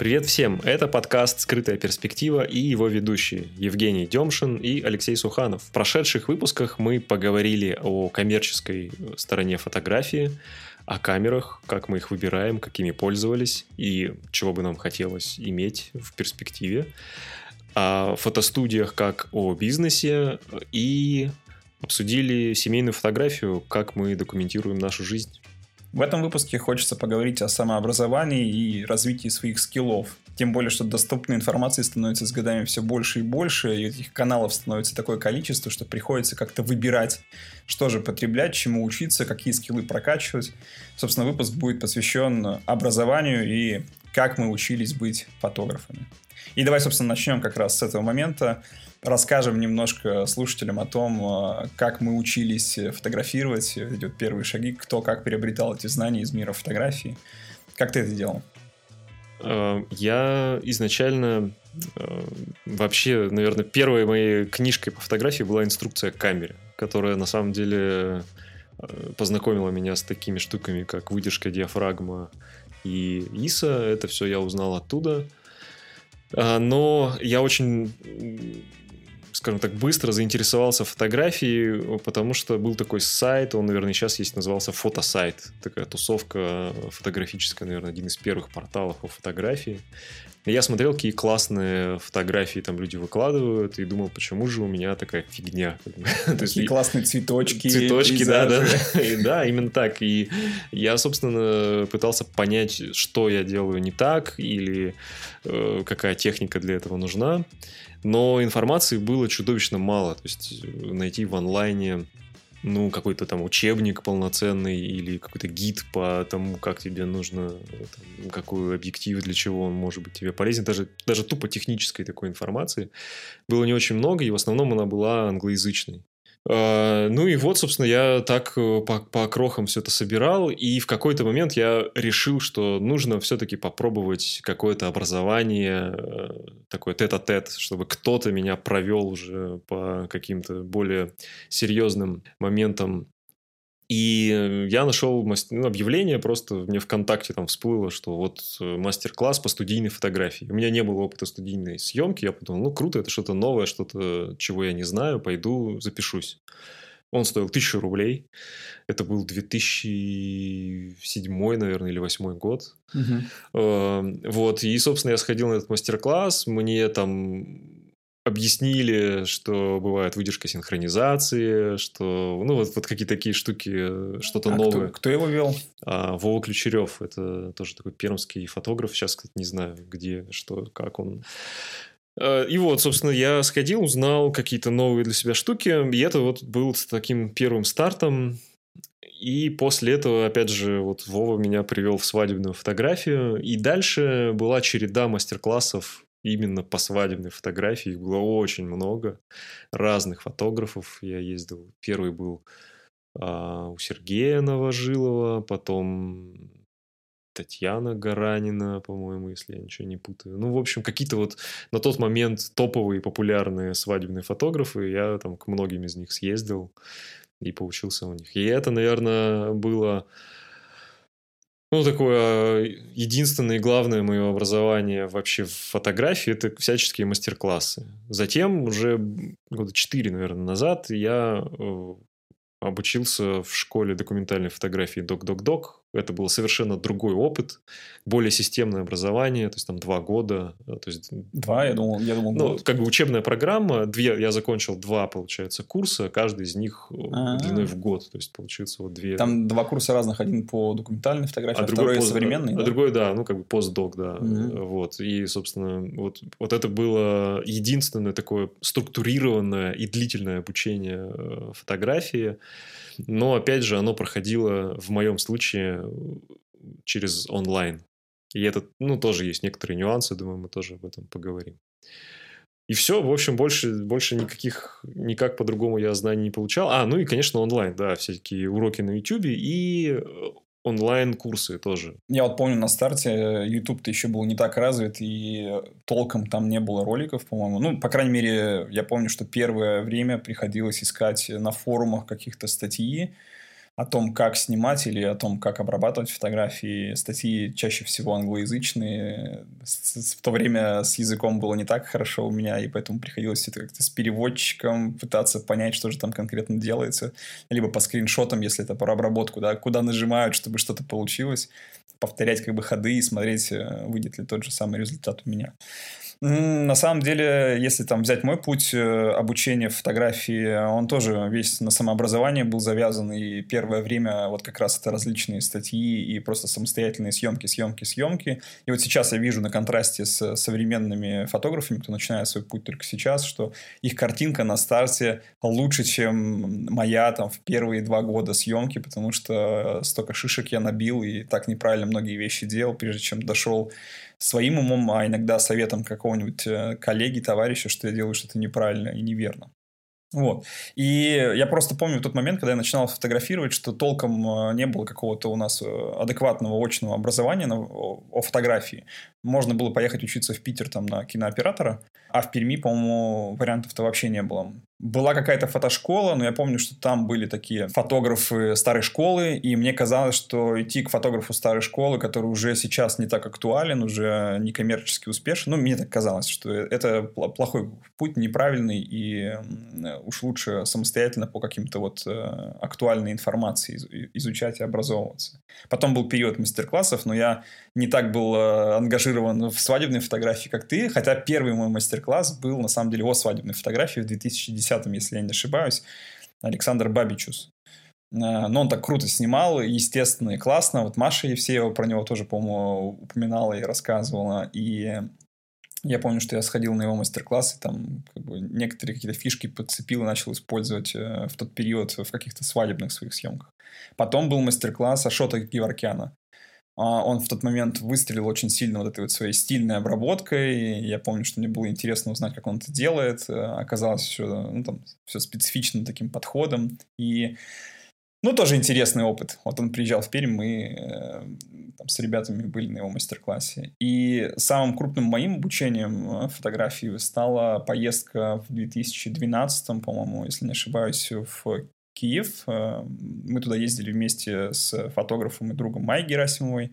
Привет всем! Это подкаст «Скрытая перспектива» и его ведущие Евгений Демшин и Алексей Суханов. В прошедших выпусках мы поговорили о коммерческой стороне фотографии, о камерах, как мы их выбираем, какими пользовались и чего бы нам хотелось иметь в перспективе, о фотостудиях как о бизнесе и обсудили семейную фотографию, как мы документируем нашу жизнь. В этом выпуске хочется поговорить о самообразовании и развитии своих скиллов. Тем более, что доступной информации становится с годами все больше и больше, и этих каналов становится такое количество, что приходится как-то выбирать, что же потреблять, чему учиться, какие скиллы прокачивать. Собственно, выпуск будет посвящен образованию и как мы учились быть фотографами. И давай, собственно, начнем как раз с этого момента расскажем немножко слушателям о том, э, как мы учились фотографировать, идет первые шаги, кто как приобретал эти знания из мира фотографии. Как ты это делал? Э, я изначально э, вообще, наверное, первой моей книжкой по фотографии была инструкция к камере, которая на самом деле познакомила меня с такими штуками, как выдержка диафрагма и ИСа. Это все я узнал оттуда. Но я очень скажем так, быстро заинтересовался фотографией, потому что был такой сайт, он, наверное, сейчас есть, назывался Фотосайт. Такая тусовка фотографическая, наверное, один из первых порталов по фотографии. Я смотрел, какие классные фотографии там люди выкладывают, и думал, почему же у меня такая фигня. Такие классные цветочки. Цветочки, да, да. Да, именно так. И я, собственно, пытался понять, что я делаю не так, или э, какая техника для этого нужна но информации было чудовищно мало. То есть э, найти в онлайне ну, какой-то там учебник полноценный или какой-то гид по тому, как тебе нужно, там, какой объектив, для чего он может быть тебе полезен. Даже, даже тупо технической такой информации было не очень много, и в основном она была англоязычной. А, ну и вот, собственно, я так э, по, по крохам все это собирал, и в какой-то момент я решил, что нужно все-таки попробовать какое-то образование, э, такое тет-а-тет, чтобы кто-то меня провел уже по каким-то более серьезным моментам и я нашел ну, объявление, просто мне ВКонтакте там всплыло, что вот э, мастер-класс по студийной фотографии. У меня не было опыта студийной съемки, я подумал, ну круто, это что-то новое, что-то, чего я не знаю, пойду запишусь. Он стоил тысячу рублей. Это был 2007, наверное, или 2008 год. Угу. Вот. И, собственно, я сходил на этот мастер-класс. Мне там объяснили, что бывает выдержка синхронизации, что, ну, вот, вот какие-то такие штуки, э, что-то а новое. Кто, кто его вел? А, Вова Ключерев, это тоже такой пермский фотограф, сейчас, кстати, не знаю, где, что, как он. А, и вот, собственно, я сходил, узнал какие-то новые для себя штуки, и это вот был таким первым стартом. И после этого, опять же, вот Вова меня привел в свадебную фотографию. И дальше была череда мастер-классов именно по свадебной фотографии. Их было очень много. Разных фотографов. Я ездил. Первый был а, у Сергея Новожилова, потом Татьяна Гаранина, по-моему, если я ничего не путаю. Ну, в общем, какие-то вот на тот момент топовые популярные свадебные фотографы. Я там к многим из них съездил и поучился у них. И это, наверное, было ну, такое единственное и главное мое образование вообще в фотографии – это всяческие мастер-классы. Затем уже года четыре, наверное, назад я э, обучился в школе документальной фотографии «Док-Док-Док», это был совершенно другой опыт, более системное образование, то есть там два года. Э, то есть, два, я думал, я думал Ну, год. как бы учебная программа, две, я закончил два, получается, курса, каждый из них А-а-а. длиной в год, то есть получится вот две. Там два курса разных, один по документальной фотографии, а, а другой пост, современный. А да? другой, да, ну как бы постдок, да, угу. вот. И, собственно, вот, вот это было единственное такое структурированное и длительное обучение э, фотографии. Но, опять же, оно проходило в моем случае через онлайн. И это, ну, тоже есть некоторые нюансы, думаю, мы тоже об этом поговорим. И все, в общем, больше, больше никаких, никак по-другому я знаний не получал. А, ну и, конечно, онлайн, да, всякие уроки на YouTube и онлайн-курсы тоже. Я вот помню, на старте э, YouTube-то еще был не так развит, и толком там не было роликов, по-моему. Ну, по крайней мере, я помню, что первое время приходилось искать на форумах каких-то статьи, о том, как снимать или о том, как обрабатывать фотографии. Статьи чаще всего англоязычные. В то время с языком было не так хорошо у меня, и поэтому приходилось это как-то с переводчиком пытаться понять, что же там конкретно делается. Либо по скриншотам, если это про обработку, да, куда нажимают, чтобы что-то получилось. Повторять как бы ходы и смотреть, э, выйдет ли тот же самый результат у меня. На самом деле, если там взять мой путь э, обучения фотографии, он тоже весь на самообразование был завязан, и первое время вот как раз это различные статьи и просто самостоятельные съемки, съемки, съемки. И вот сейчас я вижу на контрасте с современными фотографами, кто начинает свой путь только сейчас, что их картинка на старте лучше, чем моя там в первые два года съемки, потому что столько шишек я набил и так неправильно многие вещи делал, прежде чем дошел своим умом, а иногда советом какого-нибудь э, коллеги, товарища, что я делаю что-то неправильно и неверно. Вот. И я просто помню тот момент, когда я начинал фотографировать, что толком э, не было какого-то у нас э, адекватного очного образования на, о фотографии. Можно было поехать учиться в Питер там на кинооператора, а в Перми, по-моему, вариантов-то вообще не было. Была какая-то фотошкола, но я помню, что там были такие фотографы старой школы, и мне казалось, что идти к фотографу старой школы, который уже сейчас не так актуален, уже не коммерчески успешен, ну, мне так казалось, что это плохой путь, неправильный, и уж лучше самостоятельно по каким-то вот э, актуальной информации изучать и образовываться. Потом был период мастер-классов, но я не так был э, ангажирован в свадебной фотографии, как ты, хотя первый мой мастер-класс был, на самом деле, о свадебной фотографии в 2010, если я не ошибаюсь, Александр Бабичус. Э, но он так круто снимал, естественно, и классно. Вот Маша Евсеева про него тоже, по-моему, упоминала и рассказывала. И я помню, что я сходил на его мастер-класс, и там как бы, некоторые какие-то фишки подцепил и начал использовать э, в тот период в каких-то свадебных своих съемках. Потом был мастер-класс Ашота Геворкяна. А, он в тот момент выстрелил очень сильно вот этой вот своей стильной обработкой. Я помню, что мне было интересно узнать, как он это делает. Э, оказалось все, ну, там, все специфичным таким подходом. И ну, тоже интересный опыт. Вот он приезжал в Пермь, мы э, там, с ребятами были на его мастер-классе. И самым крупным моим обучением э, фотографии стала поездка в 2012, по-моему, если не ошибаюсь, в Киев. Э, мы туда ездили вместе с фотографом и другом Майей Герасимовой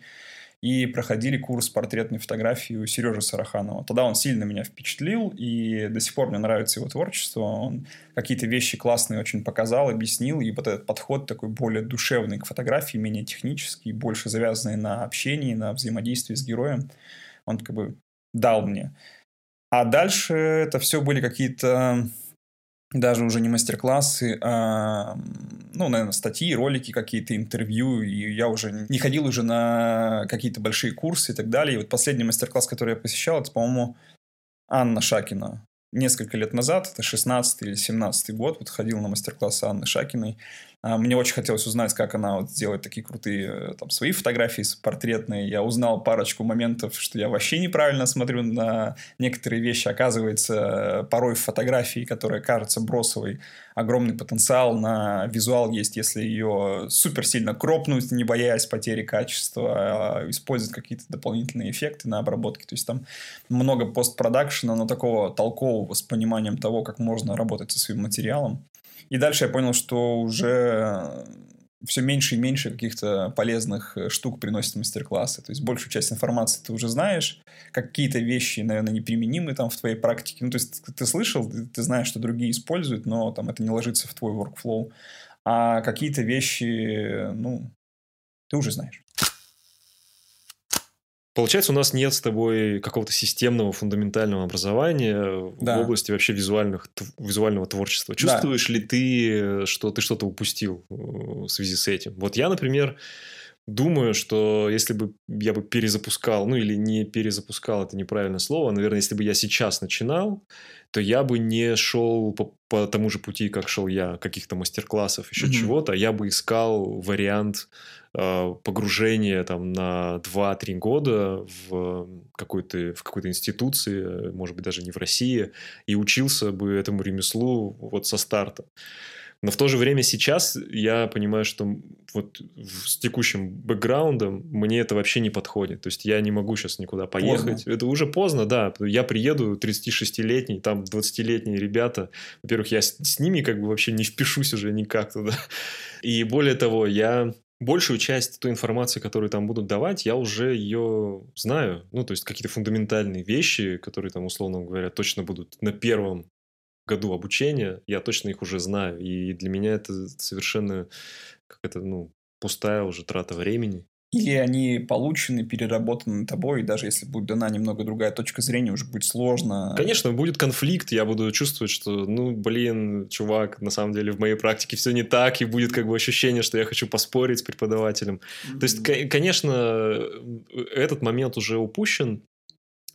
и проходили курс портретной фотографии у Сережи Сараханова. Тогда он сильно меня впечатлил, и до сих пор мне нравится его творчество. Он какие-то вещи классные очень показал, объяснил, и вот этот подход такой более душевный к фотографии, менее технический, больше завязанный на общении, на взаимодействии с героем, он как бы дал мне. А дальше это все были какие-то даже уже не мастер-классы, а, ну, наверное, статьи, ролики какие-то, интервью, и я уже не ходил уже на какие-то большие курсы и так далее. И вот последний мастер-класс, который я посещал, это, по-моему, Анна Шакина несколько лет назад, это 16 или 17 год, вот ходил на мастер-класс Анны Шакиной. А, мне очень хотелось узнать, как она вот делает такие крутые э, там, свои фотографии портретные. Я узнал парочку моментов, что я вообще неправильно смотрю на некоторые вещи. Оказывается, порой в фотографии, которая кажется бросовой, огромный потенциал на визуал есть, если ее супер сильно кропнуть, не боясь потери качества, а использовать какие-то дополнительные эффекты на обработке. То есть там много постпродакшена, но такого толкового с пониманием того, как можно работать со своим материалом. И дальше я понял, что уже все меньше и меньше каких-то полезных э, штук приносят мастер-классы. То есть большую часть информации ты уже знаешь, какие-то вещи, наверное, неприменимы там в твоей практике. Ну, то есть ты слышал, ты знаешь, что другие используют, но там это не ложится в твой workflow. А какие-то вещи, ну, ты уже знаешь. Получается, у нас нет с тобой какого-то системного фундаментального образования да. в области вообще визуальных, визуального творчества. Чувствуешь да. ли ты, что ты что-то упустил э, в связи с этим? Вот я, например, думаю, что если бы я бы перезапускал, ну или не перезапускал, это неправильное слово, наверное, если бы я сейчас начинал, то я бы не шел по, по тому же пути, как шел я, каких-то мастер-классов, еще mm-hmm. чего-то, я бы искал вариант э, погружения там на 2-3 года в какой-то, в какой-то институции, может быть, даже не в России, и учился бы этому ремеслу вот со старта. Но в то же время сейчас я понимаю, что вот с текущим бэкграундом мне это вообще не подходит. То есть я не могу сейчас никуда поехать. Поздно. Это уже поздно, да. Я приеду 36-летний, там 20-летние ребята. Во-первых, я с, с ними как бы вообще не впишусь уже никак туда. И более того, я большую часть той информации, которую там будут давать, я уже ее знаю. Ну, то есть какие-то фундаментальные вещи, которые там, условно говоря, точно будут на первом году обучения, я точно их уже знаю. И для меня это совершенно как это, ну, пустая уже трата времени. Или они получены, переработаны тобой, и даже если будет дана немного другая точка зрения, уже будет сложно. Конечно, будет конфликт, я буду чувствовать, что, ну, блин, чувак, на самом деле в моей практике все не так, и будет как бы ощущение, что я хочу поспорить с преподавателем. Mm-hmm. То есть, конечно, этот момент уже упущен,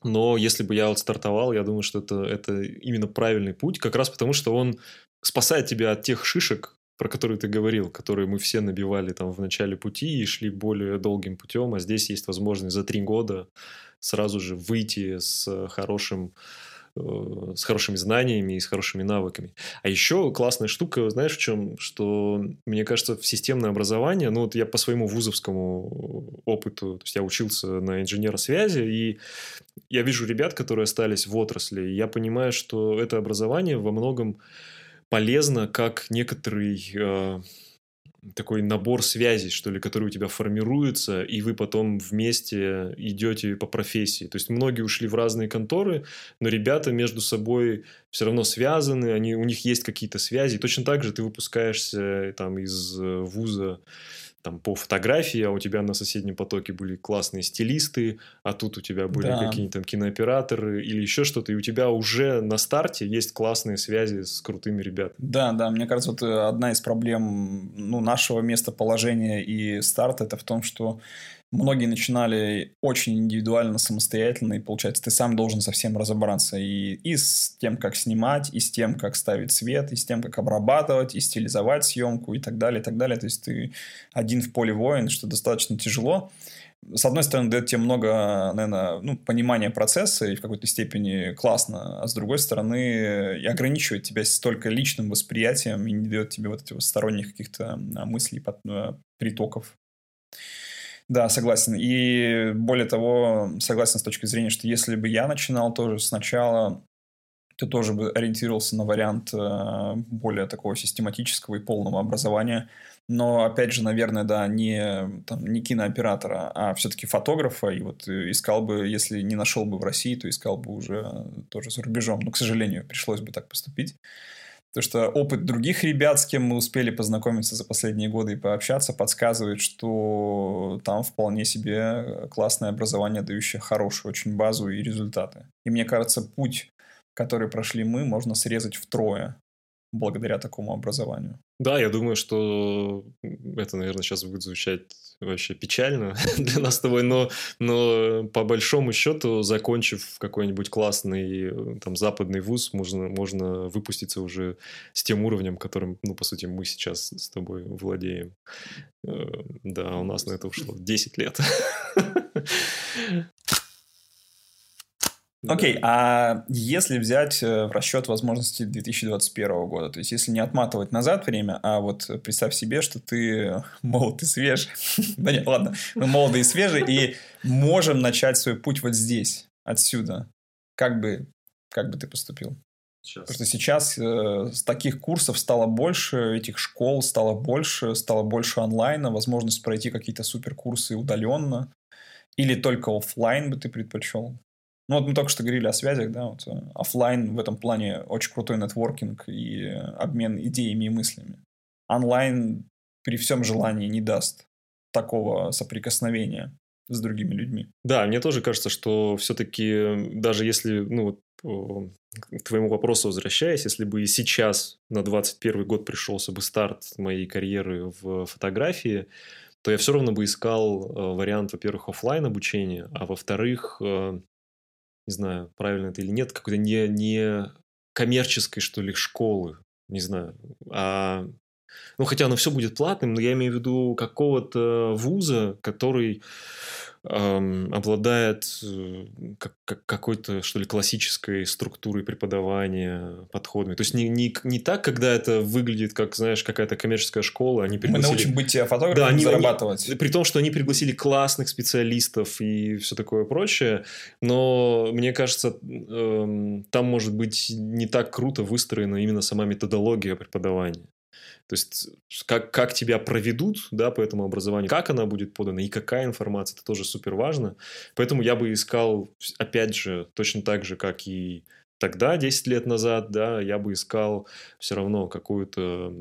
но если бы я вот стартовал, я думаю, что это, это именно правильный путь, как раз потому, что он спасает тебя от тех шишек, про которые ты говорил, которые мы все набивали там в начале пути и шли более долгим путем, а здесь есть возможность за три года сразу же выйти с хорошим э, с хорошими знаниями и с хорошими навыками. А еще классная штука, знаешь, в чем? Что, мне кажется, в системное образование, ну вот я по своему вузовскому опыту, то есть я учился на инженера связи, и я вижу ребят, которые остались в отрасли, и я понимаю, что это образование во многом полезно как некоторый э, такой набор связей, что ли, который у тебя формируется, и вы потом вместе идете по профессии. То есть многие ушли в разные конторы, но ребята между собой все равно связаны, они, у них есть какие-то связи. точно так же ты выпускаешься там из э, вуза там по фотографии, а у тебя на соседнем потоке были классные стилисты, а тут у тебя были да. какие-нибудь там кинооператоры или еще что-то, и у тебя уже на старте есть классные связи с крутыми ребятами. Да, да, мне кажется, вот э, одна из проблем ну, нашего местоположения и старта это в том, что многие начинали очень индивидуально, самостоятельно, и получается, ты сам должен совсем разобраться и, и с тем, как снимать, и с тем, как ставить свет, и с тем, как обрабатывать, и стилизовать съемку, и так далее, и так далее. То есть ты один в поле воин, что достаточно тяжело. С одной стороны, дает тебе много, наверное, ну, понимания процесса и в какой-то степени классно, а с другой стороны, и ограничивает тебя столько личным восприятием и не дает тебе вот этих сторонних каких-то а, мыслей, а, притоков. Да, согласен. И более того, согласен с точки зрения, что если бы я начинал тоже сначала, то тоже бы ориентировался на вариант э, более такого систематического и полного образования. Но, опять же, наверное, да, не, там, не кинооператора, а все-таки фотографа. И вот искал бы, если не нашел бы в России, то искал бы уже тоже за рубежом. Но, к сожалению, пришлось бы так поступить. Потому что опыт других ребят, с кем мы успели познакомиться за последние годы и пообщаться, подсказывает, что там вполне себе классное образование, дающее хорошую очень базу и результаты. И мне кажется, путь, который прошли мы, можно срезать втрое благодаря такому образованию. Да, я думаю, что это, наверное, сейчас будет звучать вообще печально для нас с тобой, но, но по большому счету, закончив какой-нибудь классный там западный вуз, можно, можно выпуститься уже с тем уровнем, которым, ну, по сути, мы сейчас с тобой владеем. Э, да, у нас на это ушло 10 лет. Окей, okay, а если взять э, в расчет возможности 2021 года, то есть если не отматывать назад время, а вот представь себе, что ты молод и свеж, да нет, ладно, мы молоды и свежи, и можем начать свой путь вот здесь, отсюда, как бы, как бы ты поступил? Сейчас. Потому что сейчас э, с таких курсов стало больше, этих школ стало больше, стало больше онлайна, возможность пройти какие-то суперкурсы удаленно. Или только офлайн бы ты предпочел? Ну, вот мы только что говорили о связях, да, вот э, офлайн в этом плане очень крутой нетворкинг и обмен идеями и мыслями. Онлайн при всем желании не даст такого соприкосновения с другими людьми. Да, мне тоже кажется, что все-таки даже если, ну, к твоему вопросу возвращаясь, если бы и сейчас на 21 год пришелся бы старт моей карьеры в фотографии, то я все равно бы искал э, вариант, во-первых, офлайн обучения, а во-вторых, э, не знаю, правильно это или нет, какой-то не, не коммерческой, что ли, школы, не знаю, а ну, хотя оно все будет платным, но я имею в виду какого-то вуза, который эм, обладает э, как, как, какой-то, что ли, классической структурой преподавания, подходами. То есть не, не, не так, когда это выглядит как, знаешь, какая-то коммерческая школа. Они пригласили... Мы научим быть фотографом, да, они, зарабатывать. Они, при том, что они пригласили классных специалистов и все такое прочее, но мне кажется, эм, там может быть не так круто выстроена именно сама методология преподавания. То есть, как, как тебя проведут да, по этому образованию, как она будет подана и какая информация, это тоже супер важно. Поэтому я бы искал, опять же, точно так же, как и тогда, 10 лет назад, да, я бы искал все равно какую-то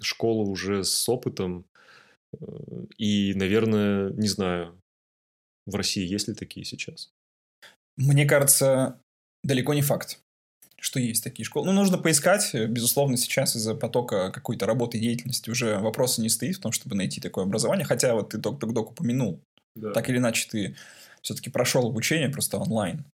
школу уже с опытом. Э, и, наверное, не знаю, в России есть ли такие сейчас? Мне кажется, далеко не факт что есть такие школы. Ну, нужно поискать. Безусловно, сейчас из-за потока какой-то работы и деятельности уже вопроса не стоит в том, чтобы найти такое образование. Хотя вот ты док-док упомянул. Да. Так или иначе, ты все-таки прошел обучение просто онлайн.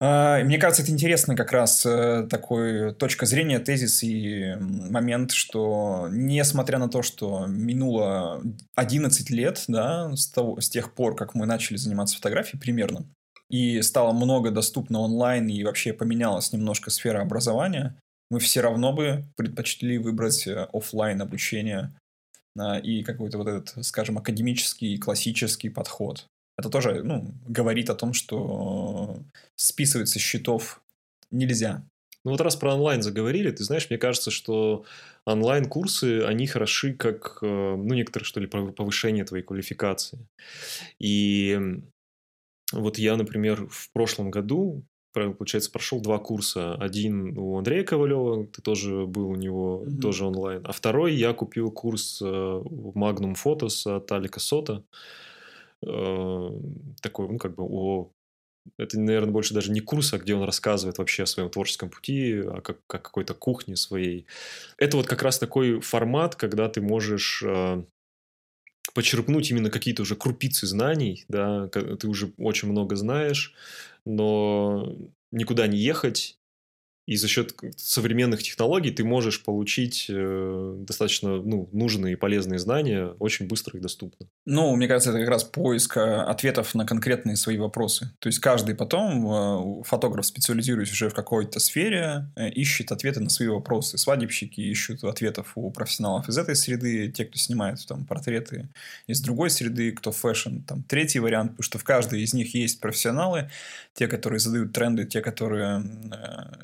А, мне кажется, это интересно как раз э, такой точка зрения, тезис и момент, что несмотря на то, что минуло 11 лет, да, с, того, с тех пор, как мы начали заниматься фотографией примерно, и стало много доступно онлайн, и вообще поменялась немножко сфера образования, мы все равно бы предпочли выбрать э, офлайн обучение а, и какой-то вот этот, скажем, академический, классический подход. Это тоже ну, говорит о том, что списывать со счетов нельзя. Ну вот раз про онлайн заговорили, ты знаешь, мне кажется, что онлайн-курсы, они хороши как, э, ну, некоторые, что ли, повышение твоей квалификации. И вот я, например, в прошлом году, получается, прошел два курса. Один у Андрея Ковалева, ты тоже был у него, mm-hmm. тоже онлайн. А второй я купил курс э, Magnum Photos от Алика Сота. Э, такой, ну, как бы о это, наверное, больше даже не курс, а где он рассказывает вообще о своем творческом пути, о как, как какой-то кухне своей. Это вот как раз такой формат, когда ты можешь э, почерпнуть именно какие-то уже крупицы знаний, да, ты уже очень много знаешь, но никуда не ехать, и за счет современных технологий ты можешь получить э, достаточно ну, нужные и полезные знания очень быстро и доступно. Ну, мне кажется, это как раз поиск э, ответов на конкретные свои вопросы. То есть каждый потом, э, фотограф, специализируясь уже в какой-то сфере, ищет ответы на свои вопросы. Свадебщики ищут ответов у профессионалов из этой среды, те, кто снимает там портреты из другой среды, кто fashion. Там третий вариант, потому что в каждой из них есть профессионалы, те, которые задают тренды, те, которые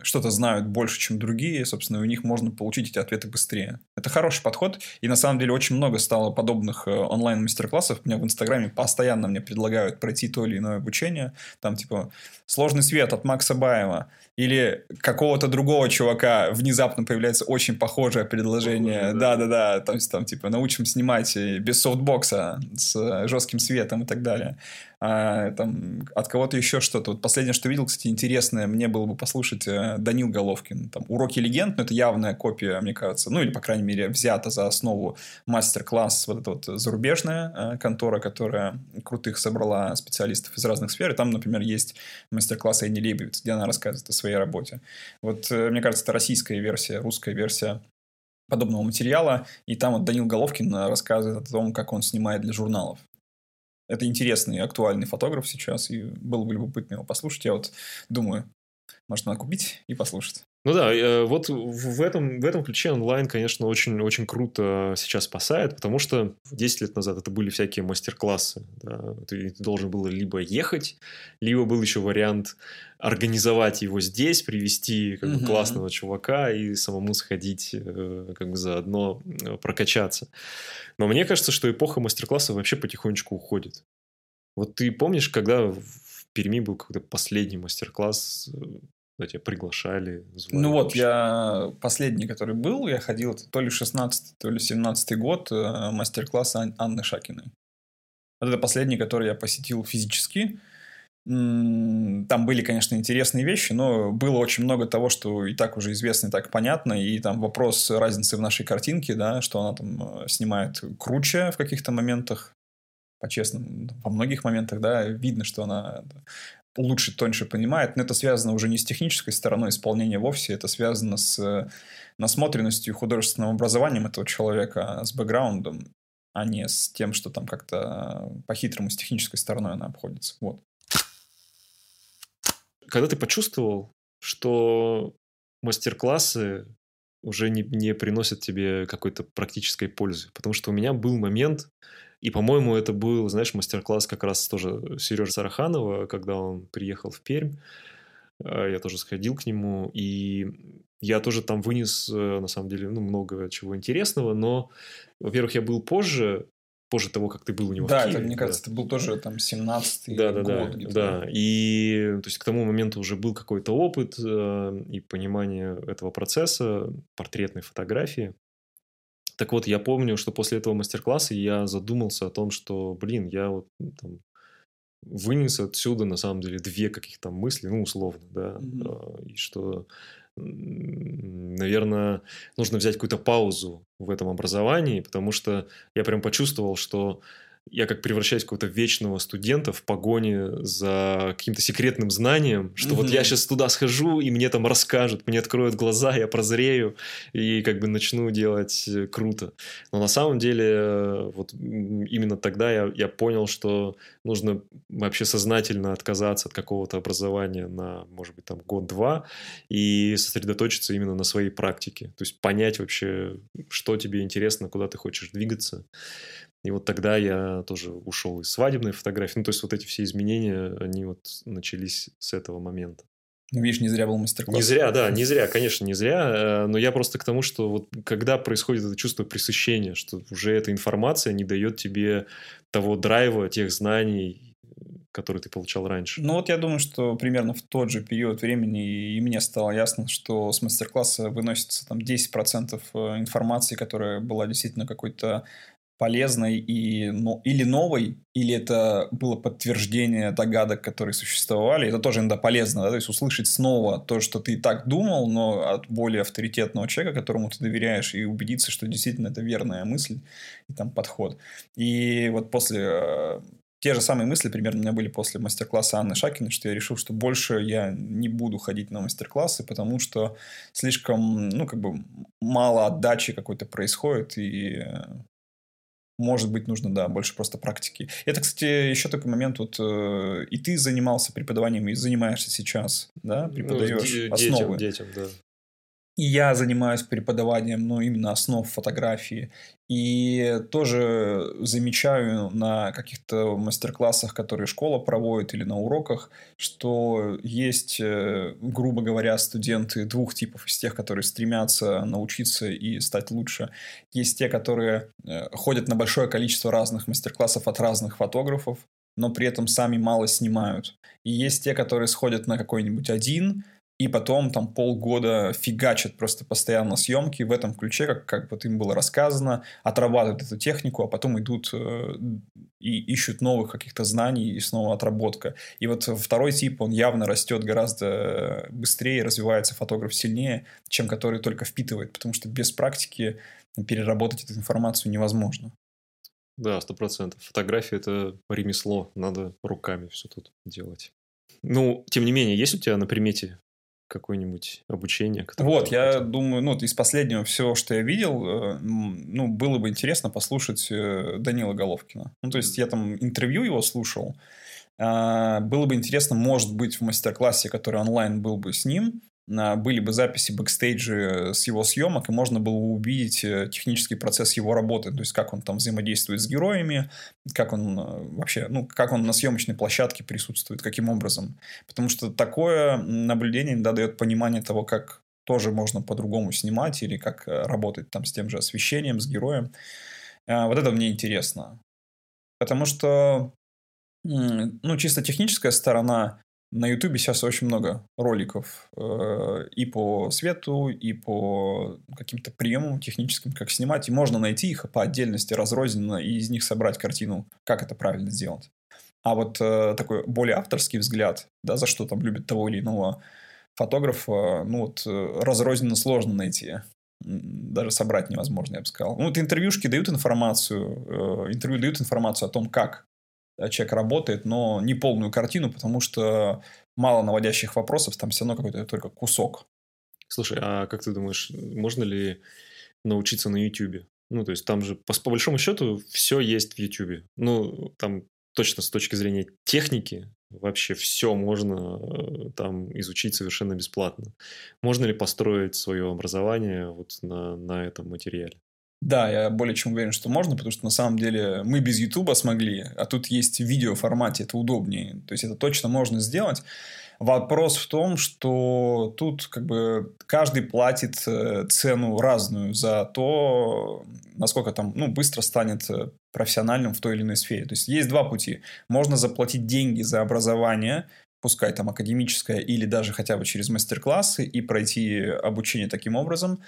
что-то знают больше, чем другие, собственно, у них можно получить эти ответы быстрее. Это хороший подход, и на самом деле очень много стало подобных э, онлайн-мастер-классов. Мне в Инстаграме постоянно мне предлагают пройти то или иное обучение. Там типа «Сложный свет» от Макса Баева или какого-то другого чувака внезапно появляется очень похожее предложение. Да-да-да, там, там типа научим снимать без софтбокса с жестким светом и так далее а, там, от кого-то еще что-то. Вот последнее, что видел, кстати, интересное, мне было бы послушать э, Данил Головкин. Там, «Уроки легенд», но это явная копия, мне кажется, ну или, по крайней мере, взята за основу мастер-класс вот эта вот зарубежная э, контора, которая крутых собрала специалистов из разных сфер. И там, например, есть мастер-класс Энни Лейбовиц, где она рассказывает о своей работе. Вот, э, мне кажется, это российская версия, русская версия подобного материала. И там вот Данил Головкин рассказывает о том, как он снимает для журналов. Это интересный актуальный фотограф сейчас, и было бы любопытно его послушать. Я вот думаю, может, надо купить и послушать. Ну да, э, вот в этом, в этом ключе онлайн, конечно, очень, очень круто сейчас спасает, потому что 10 лет назад это были всякие мастер-классы. Да? Ты должен был либо ехать, либо был еще вариант организовать его здесь, привести как бы, классного чувака и самому сходить э, как бы заодно э, прокачаться. Но мне кажется, что эпоха мастер-классов вообще потихонечку уходит. Вот ты помнишь, когда в Перми был какой-то последний мастер-класс когда тебя приглашали? Звали ну вот, я последний, который был, я ходил то ли 16 то ли 17 год, э, мастер-класс Ан- Анны Шакиной. Вот это последний, который я посетил физически. Там были, конечно, интересные вещи, но было очень много того, что и так уже известно, и так понятно. И там вопрос разницы в нашей картинке, да, что она там э, снимает круче в каких-то моментах, по-честному, во многих моментах, да, видно, что она лучше, тоньше понимает, но это связано уже не с технической стороной исполнения вовсе, это связано с насмотренностью, художественным образованием этого человека, с бэкграундом. а не с тем, что там как-то по-хитрому с технической стороной она обходится. Вот. Когда ты почувствовал, что мастер-классы уже не, не приносят тебе какой-то практической пользы. Потому что у меня был момент, и, по-моему, это был, знаешь, мастер-класс как раз тоже Сережа Сараханова, когда он приехал в Пермь. А, я тоже сходил к нему, и я тоже там вынес, э, на самом деле, ну, много чего интересного, но, во-первых, я был позже, позже того, как ты был у него да, в Киеве. Да, мне кажется, это был тоже там 17-й да, да, год. Да, да, и то есть к тому моменту уже был какой-то опыт э, и понимание этого процесса, портретной фотографии. Так вот, я помню, что после этого мастер-класса я задумался о том, что, блин, я вот там, вынес отсюда, на самом деле, две каких-то мысли, ну, условно, да, mm-hmm. и что наверное, нужно взять какую-то паузу в этом образовании, потому что я прям почувствовал, что я как превращаюсь в какого-то вечного студента в погоне за каким-то секретным знанием, что mm-hmm. вот я сейчас туда схожу, и мне там расскажут, мне откроют глаза, я прозрею, и как бы начну делать э, круто. Но на самом деле, э, вот именно тогда я, я понял, что нужно вообще сознательно отказаться от какого-то образования на, может быть, там год-два и сосредоточиться именно на своей практике. То есть понять вообще, что тебе интересно, куда ты хочешь двигаться. И вот тогда я тоже ушел из свадебной фотографии. Ну, то есть вот эти все изменения, они вот начались с этого момента. Ну, видишь, не зря был мастер-класс. Не зря, да, не зря, конечно, не зря. Э, но я просто к тому, что вот когда происходит это чувство пресыщения, что уже эта информация не дает тебе того драйва, тех знаний, которые ты получал раньше. Ну вот я думаю, что примерно в тот же период времени и мне стало ясно, что с мастер-класса выносится там 10% э, информации, которая была действительно какой-то полезной и, ну, или новой, или это было подтверждение догадок, которые существовали. Это тоже иногда полезно, да? то есть услышать снова то, что ты и так думал, но от более авторитетного человека, которому ты доверяешь, и убедиться, что действительно это верная мысль и там подход. И вот после э, те же самые мысли примерно у меня были после мастер-класса Анны Шакиной, что я решил, что больше я не буду ходить на мастер-классы, потому что слишком, ну, как бы мало отдачи какой-то происходит, и э, может быть, нужно, да, больше просто практики. Это, кстати, еще такой момент, вот э, и ты занимался преподаванием, и занимаешься сейчас, да, преподаешь ну, основы. Детям, да. И я занимаюсь преподаванием, ну, именно основ фотографии. И тоже замечаю на каких-то мастер-классах, которые школа проводит или на уроках, что есть, э, грубо говоря, студенты двух типов. Из тех, которые стремятся научиться и стать лучше. Есть те, которые э, ходят на большое количество разных мастер-классов от разных фотографов, но при этом сами мало снимают. И есть те, которые сходят на какой-нибудь один, и потом там полгода фигачат просто постоянно съемки в этом ключе, как, как вот им было рассказано, отрабатывают эту технику, а потом идут э, и ищут новых каких-то знаний и снова отработка. И вот второй тип, он явно растет гораздо быстрее, развивается фотограф сильнее, чем который только впитывает, потому что без практики переработать эту информацию невозможно. Да, сто процентов. Фотография – это ремесло, надо руками все тут делать. Ну, тем не менее, есть у тебя на примете какое-нибудь обучение? Вот, я хотел? думаю, ну, из последнего всего, что я видел, э, ну, было бы интересно послушать э, Данила Головкина. Ну, то есть, я там интервью его слушал, а, было бы интересно, может быть, в мастер-классе, который онлайн был бы с ним, были бы записи бэкстейджа с его съемок, и можно было увидеть э, технический процесс его работы, то есть как он там взаимодействует с героями, как он э, вообще, ну, как он на съемочной площадке присутствует, каким образом. Потому что такое наблюдение иногда дает понимание того, как тоже можно по-другому снимать или как э, работать там с тем же освещением, с героем. Вот это мне интересно. Потому что ну, чисто техническая сторона на Ютубе сейчас очень много роликов э, и по свету, и по каким-то приемам техническим, как снимать. И можно найти их по отдельности, разрозненно, и из них собрать картину, как это правильно сделать. А вот э, такой более авторский взгляд, да, за что там любят того или иного фотографа, ну вот э, разрозненно сложно найти. Даже собрать невозможно, я бы сказал. Ну, вот интервьюшки дают информацию, э, интервью дают информацию о том, как человек работает, но не полную картину, потому что мало наводящих вопросов, там все равно какой-то только кусок. Слушай, а как ты думаешь, можно ли научиться на YouTube? Ну, то есть там же, по, по большому счету, все есть в YouTube. Ну, там точно с точки зрения техники вообще все можно э, там изучить совершенно бесплатно. Можно ли построить свое образование вот на, на этом материале? Да, я более чем уверен, что можно, потому что на самом деле мы без Ютуба смогли, а тут есть видео формате, это удобнее. То есть это точно можно сделать. Вопрос в том, что тут как бы каждый платит э, цену разную за то, насколько там ну, быстро станет э, профессиональным в той или иной сфере. То есть есть два пути. Можно заплатить деньги за образование, пускай там академическое или даже хотя бы через мастер-классы и пройти обучение таким образом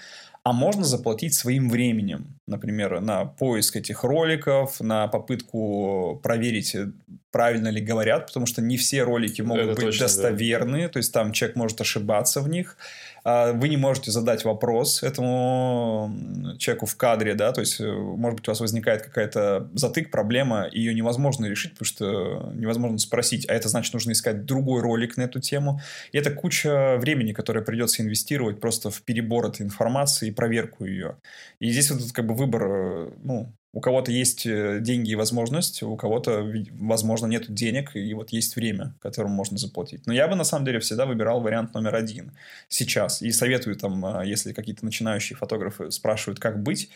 а можно заплатить своим временем, например, на поиск этих роликов, на попытку проверить, э, правильно ли говорят, потому что не все ролики могут Это быть точно, достоверны, да. то есть там человек может ошибаться в них. А, вы не можете задать вопрос этому человеку в кадре, да, то есть, э, может быть, у вас возникает какая-то затык, проблема, и ее невозможно решить, потому что невозможно спросить, а это значит, нужно искать другой ролик на эту тему. И это куча времени, которое придется инвестировать просто в перебор этой информации и проверку ее. И здесь вот как бы выбор, э, ну, у кого-то есть э, деньги и возможность, у кого-то, возможно, нет денег, и вот есть время, которым можно заплатить. Но я бы, на самом деле, всегда выбирал вариант номер один сейчас. И советую там, а, если какие-то начинающие фотографы спрашивают, как быть,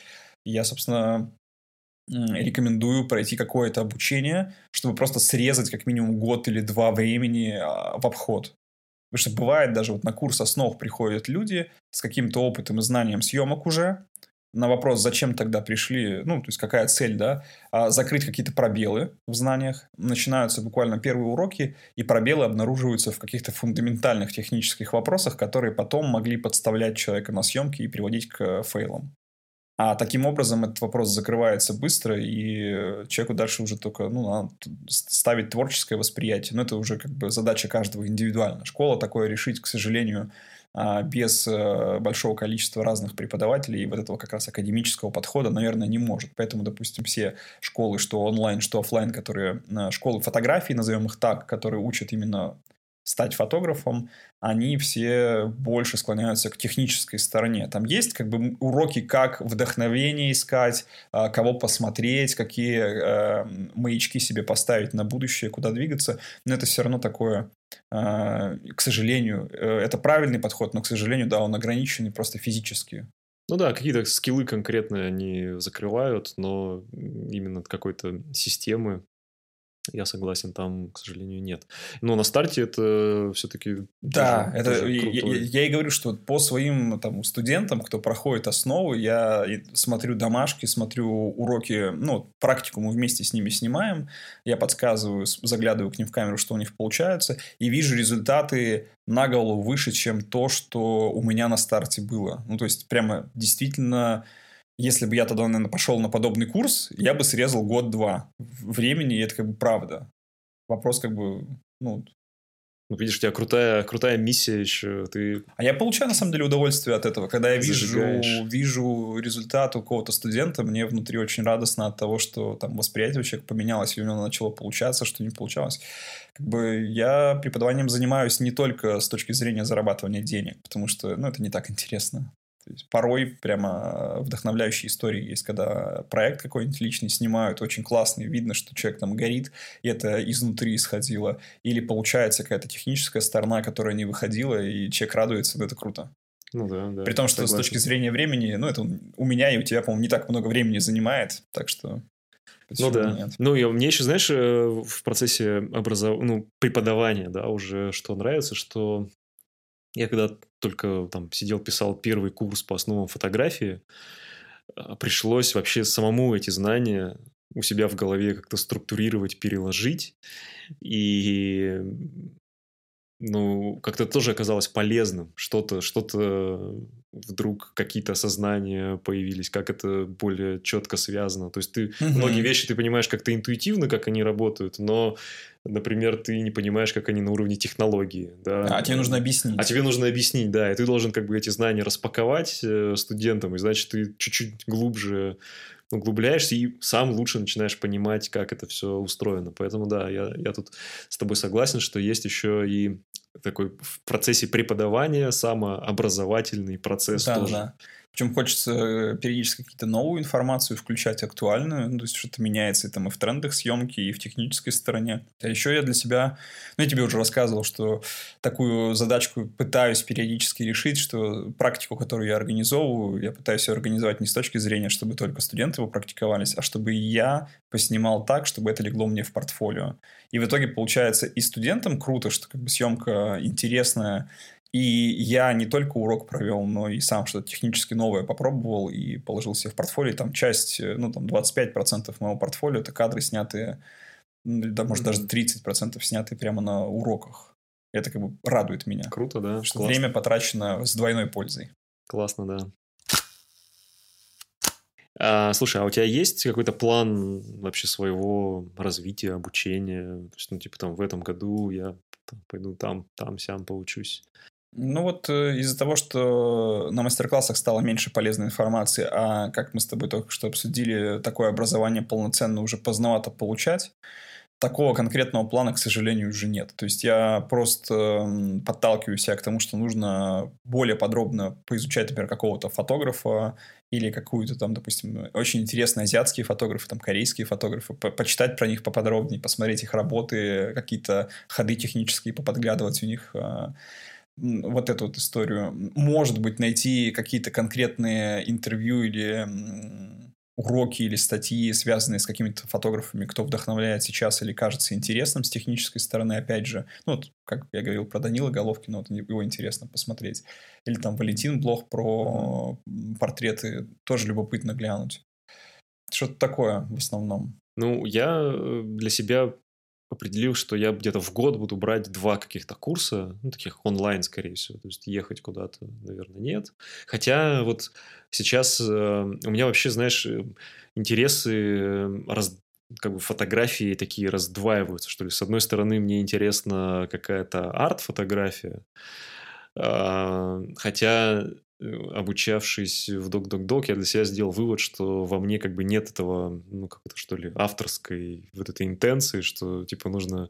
я, собственно, рекомендую пройти какое-то обучение, чтобы просто срезать как минимум год или два времени а, в обход. Потому что бывает даже вот на курс основ приходят люди с каким-то опытом и знанием съемок уже, на вопрос, зачем тогда пришли, ну, то есть какая цель, да, а, закрыть какие-то пробелы в знаниях. Начинаются буквально первые уроки, и пробелы обнаруживаются в каких-то фундаментальных технических вопросах, которые потом могли подставлять человека на съемке и приводить к фейлам. А таким образом этот вопрос закрывается быстро, и человеку дальше уже только ну, надо ставить творческое восприятие. Но это уже как бы задача каждого индивидуально. Школа такое решить, к сожалению, без э, большого количества разных преподавателей и вот этого как раз академического подхода, наверное, не может. Поэтому, допустим, все школы, что онлайн, что офлайн, которые э, школы фотографии, назовем их так, которые учат именно стать фотографом, они все больше склоняются к технической стороне. Там есть как бы уроки, как вдохновение искать, а, кого посмотреть, какие э, маячки себе поставить на будущее, куда двигаться. Но это все равно такое, э, к сожалению, э, это правильный подход, но, к сожалению, да, он ограниченный просто физически. Ну да, какие-то скиллы конкретные они закрывают, но именно какой-то системы я согласен, там, к сожалению, нет. Но на старте это все-таки Да, тоже, это тоже я, я и говорю, что по своим там студентам, кто проходит основы, я смотрю домашки, смотрю уроки, ну, практику мы вместе с ними снимаем, я подсказываю, заглядываю к ним в камеру, что у них получается, и вижу результаты на голову выше, чем то, что у меня на старте было. Ну, то есть, прямо действительно если бы я тогда, наверное, пошел на подобный курс, я бы срезал год-два времени, и это как бы правда. Вопрос как бы, ну, ну, видишь, у тебя крутая, крутая миссия еще. Ты а я получаю, на самом деле, удовольствие от этого. Когда я вижу, вижу результат у какого-то студента, мне внутри очень радостно от того, что там восприятие у человека поменялось, и у него начало получаться, что не получалось. Как бы я преподаванием занимаюсь не только с точки зрения зарабатывания денег, потому что ну, это не так интересно. То есть порой прямо вдохновляющие истории есть, когда проект какой-нибудь личный снимают, очень классный, видно, что человек там горит, и это изнутри исходило. Или получается какая-то техническая сторона, которая не выходила, и человек радуется, ну это круто. Ну да, да. При том, что согласен. с точки зрения времени, ну это у меня и у тебя, по-моему, не так много времени занимает, так что... ну да. Нет? Ну, и мне еще, знаешь, э, в процессе образов... ну, преподавания, да, уже что нравится, что я когда только там сидел, писал первый курс по основам фотографии, а, пришлось вообще самому эти знания у себя в голове как-то структурировать, переложить. И ну, как-то тоже оказалось полезным. Что-то, что-то вдруг какие-то осознания появились, как это более четко связано. То есть ты угу. многие вещи ты понимаешь как-то интуитивно, как они работают, но, например, ты не понимаешь, как они на уровне технологии. Да? А тебе нужно объяснить. А тебе нужно объяснить, да. И ты должен как бы эти знания распаковать э, студентам, и значит, ты чуть-чуть глубже углубляешься и сам лучше начинаешь понимать, как это все устроено. Поэтому, да, я, я тут с тобой согласен, что есть еще и такой в процессе преподавания самообразовательный процесс да, тоже. Да. Причем хочется э, периодически какие-то новую информацию включать, актуальную. Ну, то есть что-то меняется и там и в трендах съемки, и в технической стороне. А еще я для себя... Ну, я тебе уже рассказывал, что такую задачку пытаюсь периодически решить, что практику, которую я организовываю, я пытаюсь ее организовать не с точки зрения, чтобы только студенты его практиковались, а чтобы я поснимал так, чтобы это легло мне в портфолио. И в итоге получается и студентам круто, что как бы съемка интересная, и я не только урок провел, но и сам что-то технически новое попробовал и положил себе в портфолио. Там часть, э, ну, там 25% моего портфолио – это кадры, снятые, да, может, даже 30% снятые прямо на уроках. Это как бы радует меня. Круто, да. Что Классно. время потрачено с двойной пользой. Классно, да. А, слушай, а у тебя есть какой-то план вообще своего развития, обучения? То есть, ну, типа, там, в этом году я там, пойду там, там, сям поучусь. Ну вот э, из-за того, что на мастер-классах стало меньше полезной информации, а как мы с тобой только что обсудили, такое образование полноценно уже поздновато получать, такого конкретного плана, к сожалению, уже нет. То есть я просто подталкиваю себя к тому, что нужно более подробно поизучать, например, какого-то фотографа или какую-то там, допустим, очень интересные азиатские фотографы, там корейские фотографы, по почитать про них поподробнее, посмотреть их работы, какие-то ходы технические, поподглядывать у них а, вот эту вот историю. Может быть, найти какие-то конкретные интервью или уроки или статьи, связанные с какими-то фотографами, кто вдохновляет сейчас или кажется интересным с технической стороны, опять же. Ну, вот, как я говорил про Данила Головкина, вот его интересно посмотреть. Или там Валентин Блох про портреты, тоже любопытно глянуть. Что-то такое в основном. Ну, я э, для себя определил, что я где-то в год буду брать два каких-то курса, ну, таких онлайн, скорее всего. То есть ехать куда-то, наверное, нет. Хотя вот сейчас э, у меня вообще, знаешь, э, интересы э, раз, как бы фотографии такие раздваиваются, что ли. С одной стороны, мне интересна какая-то арт-фотография, э, хотя обучавшись в док-док-док, я для себя сделал вывод, что во мне как бы нет этого, ну, как это что ли, авторской вот этой интенции, что, типа, нужно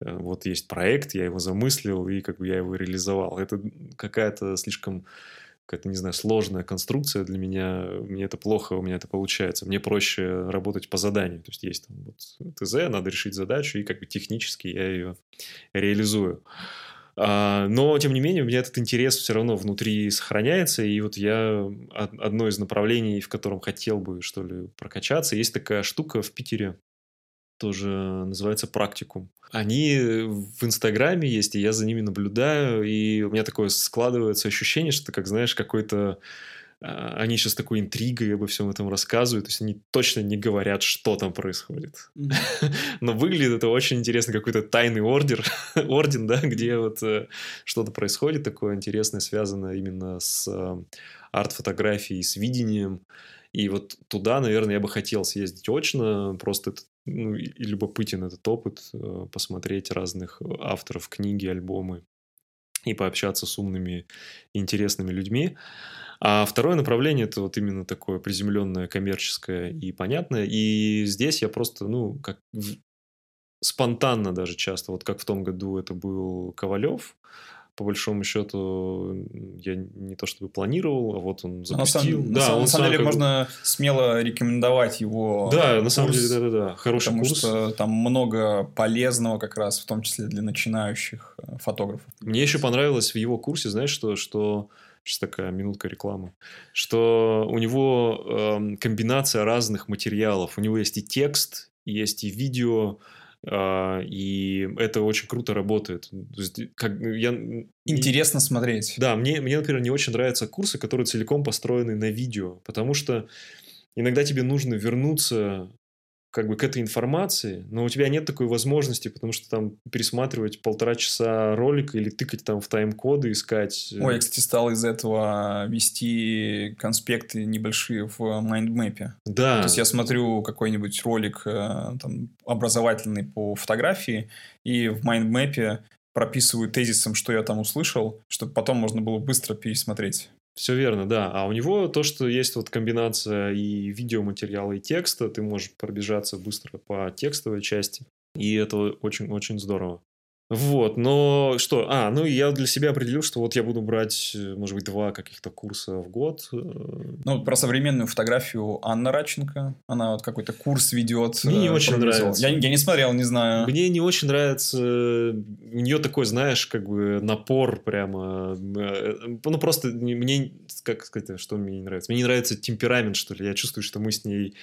э, вот есть проект, я его замыслил, и как бы я его реализовал. Это какая-то слишком какая-то, не знаю, сложная конструкция для меня, мне это плохо, у меня это получается. Мне проще работать по заданию. То есть есть там вот ТЗ, надо решить задачу, и как бы технически я ее реализую. А, но, тем не менее, у меня этот интерес все равно внутри сохраняется, и вот я одно из направлений, в котором хотел бы, что ли, прокачаться, есть такая штука в Питере, тоже называется практикум. Они в Инстаграме есть, и я за ними наблюдаю, и у меня такое складывается ощущение, что, как знаешь, какой-то они сейчас такой интригой обо всем этом рассказывают, то есть они точно не говорят, что там происходит. Но выглядит это очень интересно, какой-то тайный ордер, орден, да, где вот э, что-то происходит такое интересное, связанное именно с э, арт-фотографией, с видением. И вот туда, наверное, я бы хотел съездить очно, просто это, ну, и любопытен этот опыт, э, посмотреть разных авторов книги, альбомы и пообщаться с умными, интересными людьми. А второе направление это вот именно такое приземленное, коммерческое и понятное. И здесь я просто, ну, как спонтанно даже часто, вот как в том году это был Ковалев, по большому счету, я не то чтобы планировал, а вот он запустил. На самом, да, на, он на самом деле как... можно смело рекомендовать его. Да, на самом деле, да-да-да, хороший потому курс. что там много полезного как раз, в том числе для начинающих э, фотографов. Мне еще понравилось в его курсе, знаешь, что, что Сейчас такая минутка рекламы. Что у него э, комбинация разных материалов. У него есть и текст, есть и видео, и это очень круто работает. Есть, как, я, Интересно смотреть. Да, мне, мне, например, не очень нравятся курсы, которые целиком построены на видео, потому что иногда тебе нужно вернуться как бы к этой информации, но у тебя нет такой возможности, потому что там пересматривать полтора часа ролика или тыкать там в тайм-коды, искать. Э, Ой, я, кстати, стал из этого вести конспекты небольшие в mind map е. Да. То есть я смотрю какой-нибудь ролик э, там, образовательный по фотографии, и в mind map е прописываю тезисом, что я там услышал, чтобы потом можно было быстро пересмотреть. Все верно, да. А у него то, что есть вот комбинация и видеоматериала, и текста, ты можешь пробежаться быстро по текстовой части. И это очень-очень здорово. Вот, но что? А, ну я для себя определил, что вот я буду брать, э, может э, быть, два каких-то курса в год. Э. Ну, про современную фотографию Анна Раченко. Она вот какой-то курс ведет. Мне не очень нравится. Я, я не смотрел, не знаю. Мне не очень нравится. У нее такой, знаешь, как бы напор прямо. Ну, просто мне, как сказать, что мне не нравится? Мне не нравится темперамент, что ли. Я чувствую, что мы с ней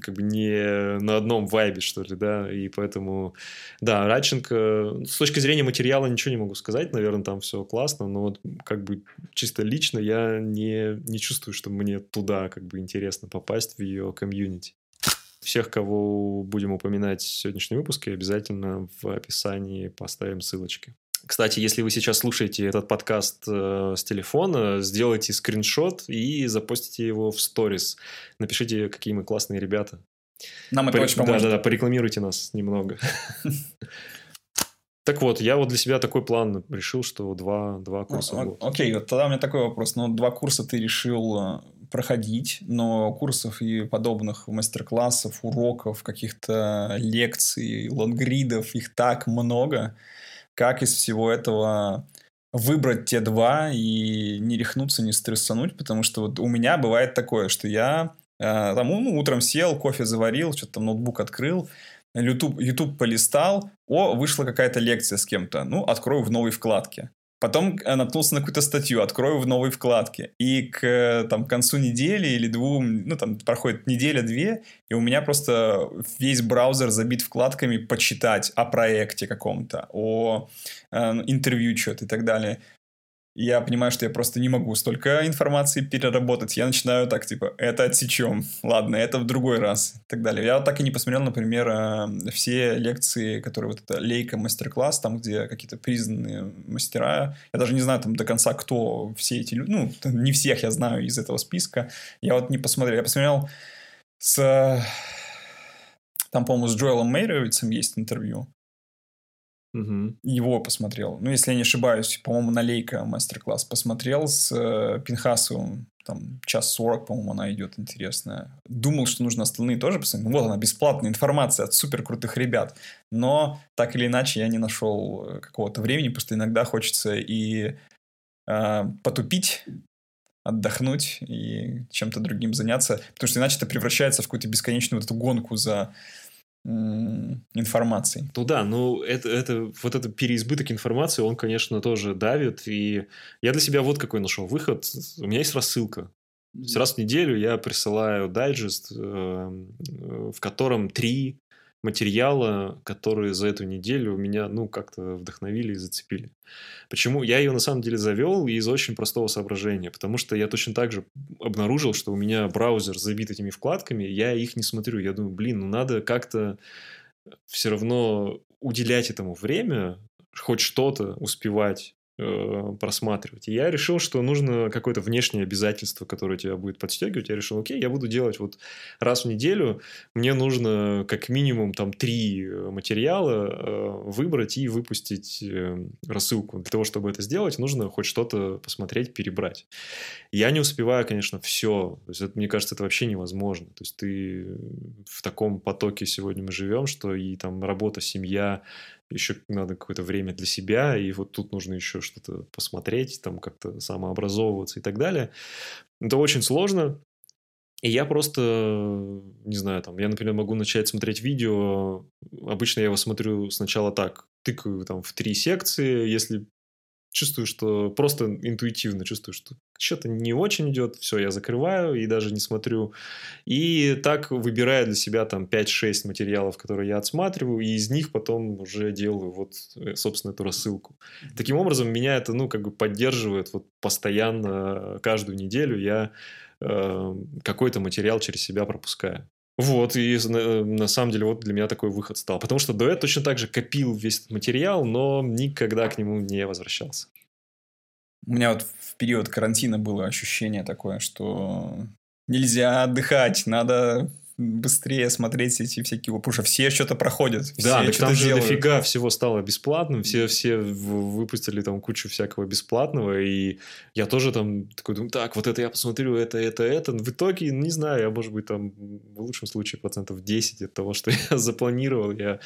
как бы не на одном вайбе, что ли, да, и поэтому, да, Радченко, с точки зрения материала ничего не могу сказать, наверное, там все классно, но вот как бы чисто лично я не, не чувствую, что мне туда как бы интересно попасть в ее комьюнити. Всех, кого будем упоминать в сегодняшнем выпуске, обязательно в описании поставим ссылочки. Кстати, если вы сейчас слушаете этот подкаст э, с телефона, сделайте скриншот и запостите его в сторис. Напишите, какие мы классные ребята. Нам это очень поможет. Да-да-да, порекламируйте нас немного. Так вот, я вот для себя такой план решил, что два, два курса в год. Окей, вот тогда у меня такой вопрос. Ну, два курса ты решил э, проходить, но курсов и подобных мастер-классов, уроков, каких-то лекций, лонгридов, их так много. Как из всего этого выбрать те два и не рехнуться, не стрессануть, потому что вот у меня бывает такое, что я э, там ну, утром сел, кофе заварил, что-то там ноутбук открыл, YouTube, YouTube полистал, о, вышла какая-то лекция с кем-то, ну, открою в новой вкладке. Потом э, наткнулся на какую-то статью, открою в новой вкладке. И к там, концу недели или двум, ну, там проходит неделя-две, и у меня просто весь браузер забит вкладками почитать о проекте каком-то, о э, интервью что-то и так далее я понимаю, что я просто не могу столько информации переработать. Я начинаю так, типа, это отсечем, ладно, это в другой раз и так далее. Я вот так и не посмотрел, например, э, все лекции, которые вот это Лейка мастер-класс, там, где какие-то признанные мастера. Я даже не знаю там до конца, кто все эти люди, ну, не всех я знаю из этого списка. Я вот не посмотрел. Я посмотрел с... Там, по-моему, с Джоэлом Мейровицем есть интервью. Угу. Его посмотрел. Ну, если я не ошибаюсь, по-моему, на Лейка мастер-класс посмотрел с э, Пинхасовым. Там час сорок, по-моему, она идет интересная. Думал, что нужно остальные тоже посмотреть. Ну, вот она, бесплатная информация от супер крутых ребят. Но так или иначе я не нашел э, какого-то времени, просто иногда хочется и э, потупить, отдохнуть и чем-то другим заняться, потому что иначе это превращается в какую-то бесконечную вот эту гонку за информации. Ну да, ну это, это, вот этот переизбыток информации, он, конечно, тоже давит. И я для себя вот какой нашел выход. У меня есть рассылка. Раз в неделю я присылаю дайджест, э, в котором три материала, которые за эту неделю меня, ну, как-то вдохновили и зацепили. Почему? Я ее, на самом деле, завел из очень простого соображения, потому что я точно так же обнаружил, что у меня браузер забит этими вкладками, я их не смотрю. Я думаю, блин, ну, надо как-то все равно уделять этому время, хоть что-то успевать просматривать. И я решил, что нужно какое-то внешнее обязательство, которое тебя будет подстегивать. Я решил, окей, я буду делать вот раз в неделю. Мне нужно как минимум там три материала э, выбрать и выпустить э, рассылку. Для того, чтобы это сделать, нужно хоть что-то посмотреть, перебрать. Я не успеваю, конечно, все. То есть, это, мне кажется, это вообще невозможно. То есть, ты в таком потоке сегодня мы живем, что и там работа, семья, еще надо какое-то время для себя, и вот тут нужно еще что-то посмотреть, там как-то самообразовываться и так далее. Это очень сложно. И я просто, не знаю, там, я, например, могу начать смотреть видео. Обычно я его смотрю сначала так, тыкаю там в три секции, если чувствую, что просто интуитивно чувствую, что что-то не очень идет, все, я закрываю и даже не смотрю. И так выбираю для себя там 5-6 материалов, которые я отсматриваю, и из них потом уже делаю вот, э, собственно, эту рассылку. Таким образом, меня это, ну, как бы поддерживает вот постоянно, каждую неделю я э, какой-то материал через себя пропускаю. Вот, и на, на самом деле вот для меня такой выход стал. Потому что этого точно так же копил весь этот материал, но никогда к нему не возвращался. У меня вот в период карантина было ощущение такое, что нельзя отдыхать, надо быстрее смотреть эти всякие, потому что все что-то проходят. Все Да, так что-то там же делают. дофига всего стало бесплатным, все, все выпустили там кучу всякого бесплатного, и я тоже там такой думаю, так, вот это я посмотрю, это, это, это. В итоге, не знаю, я, может быть, там в лучшем случае процентов 10 от того, что я запланировал, я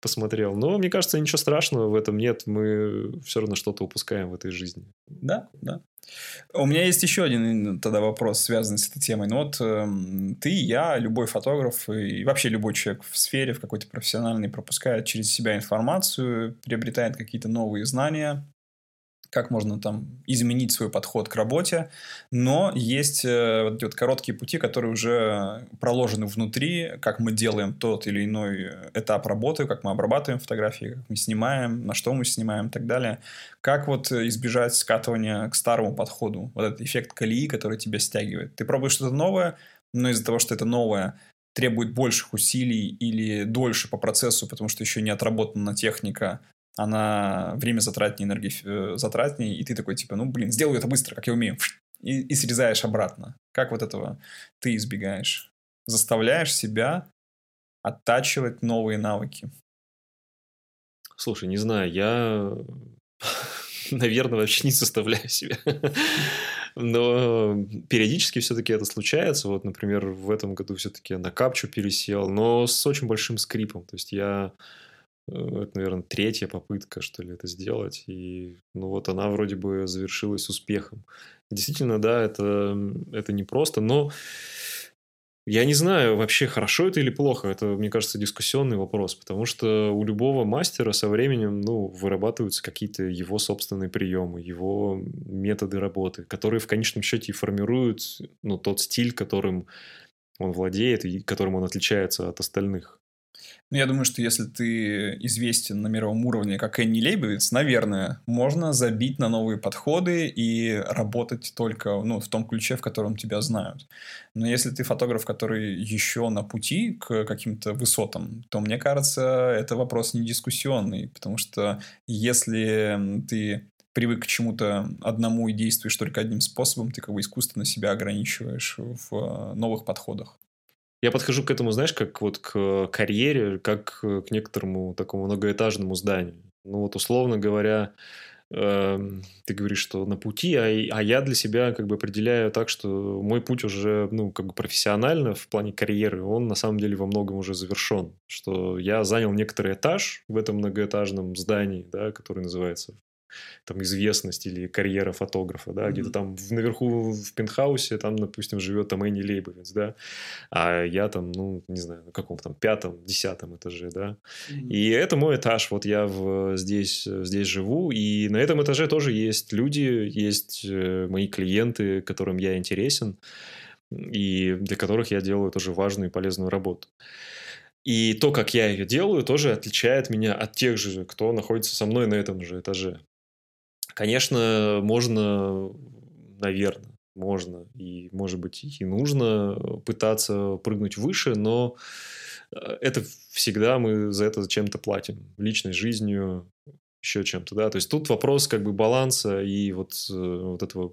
посмотрел. Но мне кажется, ничего страшного в этом нет, мы все равно что-то упускаем в этой жизни. Да, да. У меня есть еще один тогда вопрос, связанный с этой темой. Ну вот эм, ты, я, любой фотограф и вообще любой человек в сфере, в какой-то профессиональной, пропускает через себя информацию, приобретает какие-то новые знания, как можно там изменить свой подход к работе, но есть э, вот эти вот короткие пути, которые уже проложены внутри, как мы делаем тот или иной этап работы, как мы обрабатываем фотографии, как мы снимаем, на что мы снимаем и так далее. Как вот избежать скатывания к старому подходу, вот этот эффект колеи, который тебя стягивает. Ты пробуешь что-то новое, но из-за того, что это новое, требует больших усилий или дольше по процессу, потому что еще не отработана техника, она время затратнее, энергии э, затратнее, и ты такой, типа, ну, блин, сделаю это быстро, как я умею, и, и срезаешь обратно. Как вот этого ты избегаешь? Заставляешь себя оттачивать новые навыки. Слушай, не знаю, я, наверное, вообще не заставляю себя. Но периодически все-таки это случается. Вот, например, в этом году все-таки на капчу пересел, но с очень большим скрипом. То есть я это, наверное, третья попытка, что ли, это сделать. И, ну, вот она вроде бы завершилась успехом. Действительно, да, это, это непросто, но я не знаю, вообще хорошо это или плохо. Это, мне кажется, дискуссионный вопрос, потому что у любого мастера со временем, ну, вырабатываются какие-то его собственные приемы, его методы работы, которые в конечном счете и формируют, ну, тот стиль, которым он владеет и которым он отличается от остальных. Ну, я думаю, что если ты известен на мировом уровне, как Энни Лейбовиц, наверное, можно забить на новые подходы и работать только ну, в том ключе, в котором тебя знают. Но если ты фотограф, который еще на пути к каким-то высотам, то, мне кажется, это вопрос не дискуссионный, потому что если ты привык к чему-то одному и действуешь только одним способом, ты как бы искусственно себя ограничиваешь в новых подходах. Я подхожу к этому, знаешь, как вот к карьере, как к некоторому такому многоэтажному зданию. Ну вот, условно говоря, э, ты говоришь, что на пути, а, а я для себя как бы определяю так, что мой путь уже, ну, как бы профессионально в плане карьеры, он на самом деле во многом уже завершен. Что я занял некоторый этаж в этом многоэтажном здании, да, который называется там известность или карьера фотографа, да, mm-hmm. где-то там наверху в пентхаусе, там, допустим, живет там Энни Лейбовец, да, а я там, ну, не знаю, на каком там пятом, десятом этаже, да, mm-hmm. и это мой этаж, вот я в, здесь, здесь живу, и на этом этаже тоже есть люди, есть э, мои клиенты, которым я интересен, и для которых я делаю тоже важную и полезную работу. И то, как я ее делаю, тоже отличает меня от тех же, кто находится со мной на этом же этаже. Конечно, можно, наверное, можно и, может быть, и нужно пытаться прыгнуть выше, но это всегда мы за это чем-то платим. Личной жизнью, еще чем-то, да. То есть тут вопрос как бы баланса и вот, вот этого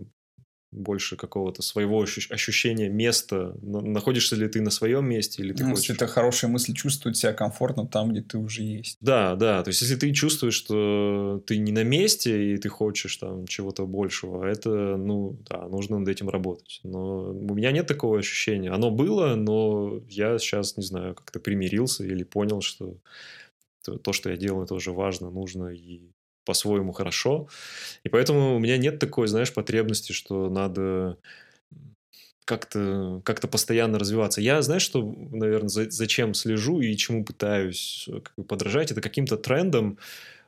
больше какого-то своего ощущения места. Находишься ли ты на своем месте или ты ну, хочешь... Это хорошая мысль чувствовать себя комфортно там, где ты уже есть. Да, да. То есть, если ты чувствуешь, что ты не на месте и ты хочешь там чего-то большего, это, ну, да, нужно над этим работать. Но у меня нет такого ощущения. Оно было, но я сейчас, не знаю, как-то примирился или понял, что то, что я делаю, тоже важно, нужно и по-своему хорошо. И поэтому у меня нет такой, знаешь, потребности, что надо как-то как постоянно развиваться. Я, знаешь, что, наверное, за, зачем слежу и чему пытаюсь бы, подражать, это каким-то трендом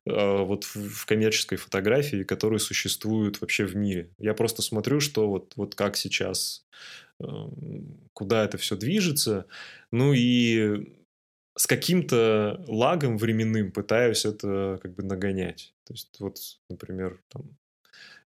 э, вот в, в коммерческой фотографии, которые существуют вообще в мире. Я просто смотрю, что вот, вот как сейчас, э, куда это все движется, ну и с каким-то лагом временным пытаюсь это как бы нагонять. То есть вот, например, там,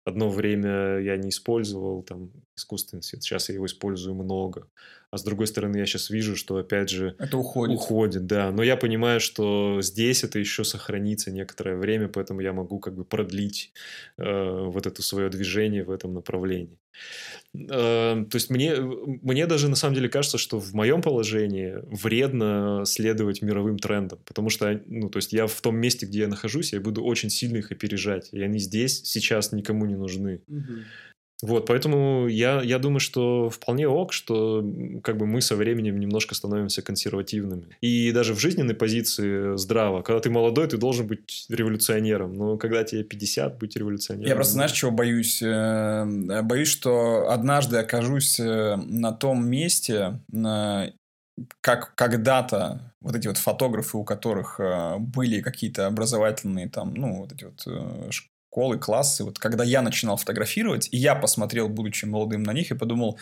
одно время я не использовал там искусственный свет. Сейчас я его использую много. А с другой стороны, я сейчас вижу, что опять же... Это уходит. Уходит, да. Но я понимаю, что здесь это еще сохранится некоторое время, поэтому я могу как бы продлить э, вот это свое движение в этом направлении. Э, то есть мне, мне даже на самом деле кажется, что в моем положении вредно следовать мировым трендам, потому что, ну, то есть я в том месте, где я нахожусь, я буду очень сильно их опережать, и они здесь сейчас никому не нужны. Угу. Вот, поэтому я, я думаю, что вполне ок, что как бы мы со временем немножко становимся консервативными. И даже в жизненной позиции здраво. Когда ты молодой, ты должен быть революционером. Но когда тебе 50, быть революционером... Я просто, знаешь, чего боюсь? Э, боюсь, что однажды окажусь э, на том месте, как когда-то вот эти вот фотографы, у которых э, были какие-то образовательные там, ну, вот эти вот школы, классы, вот когда я начинал фотографировать, и я посмотрел, будучи молодым на них, и подумал,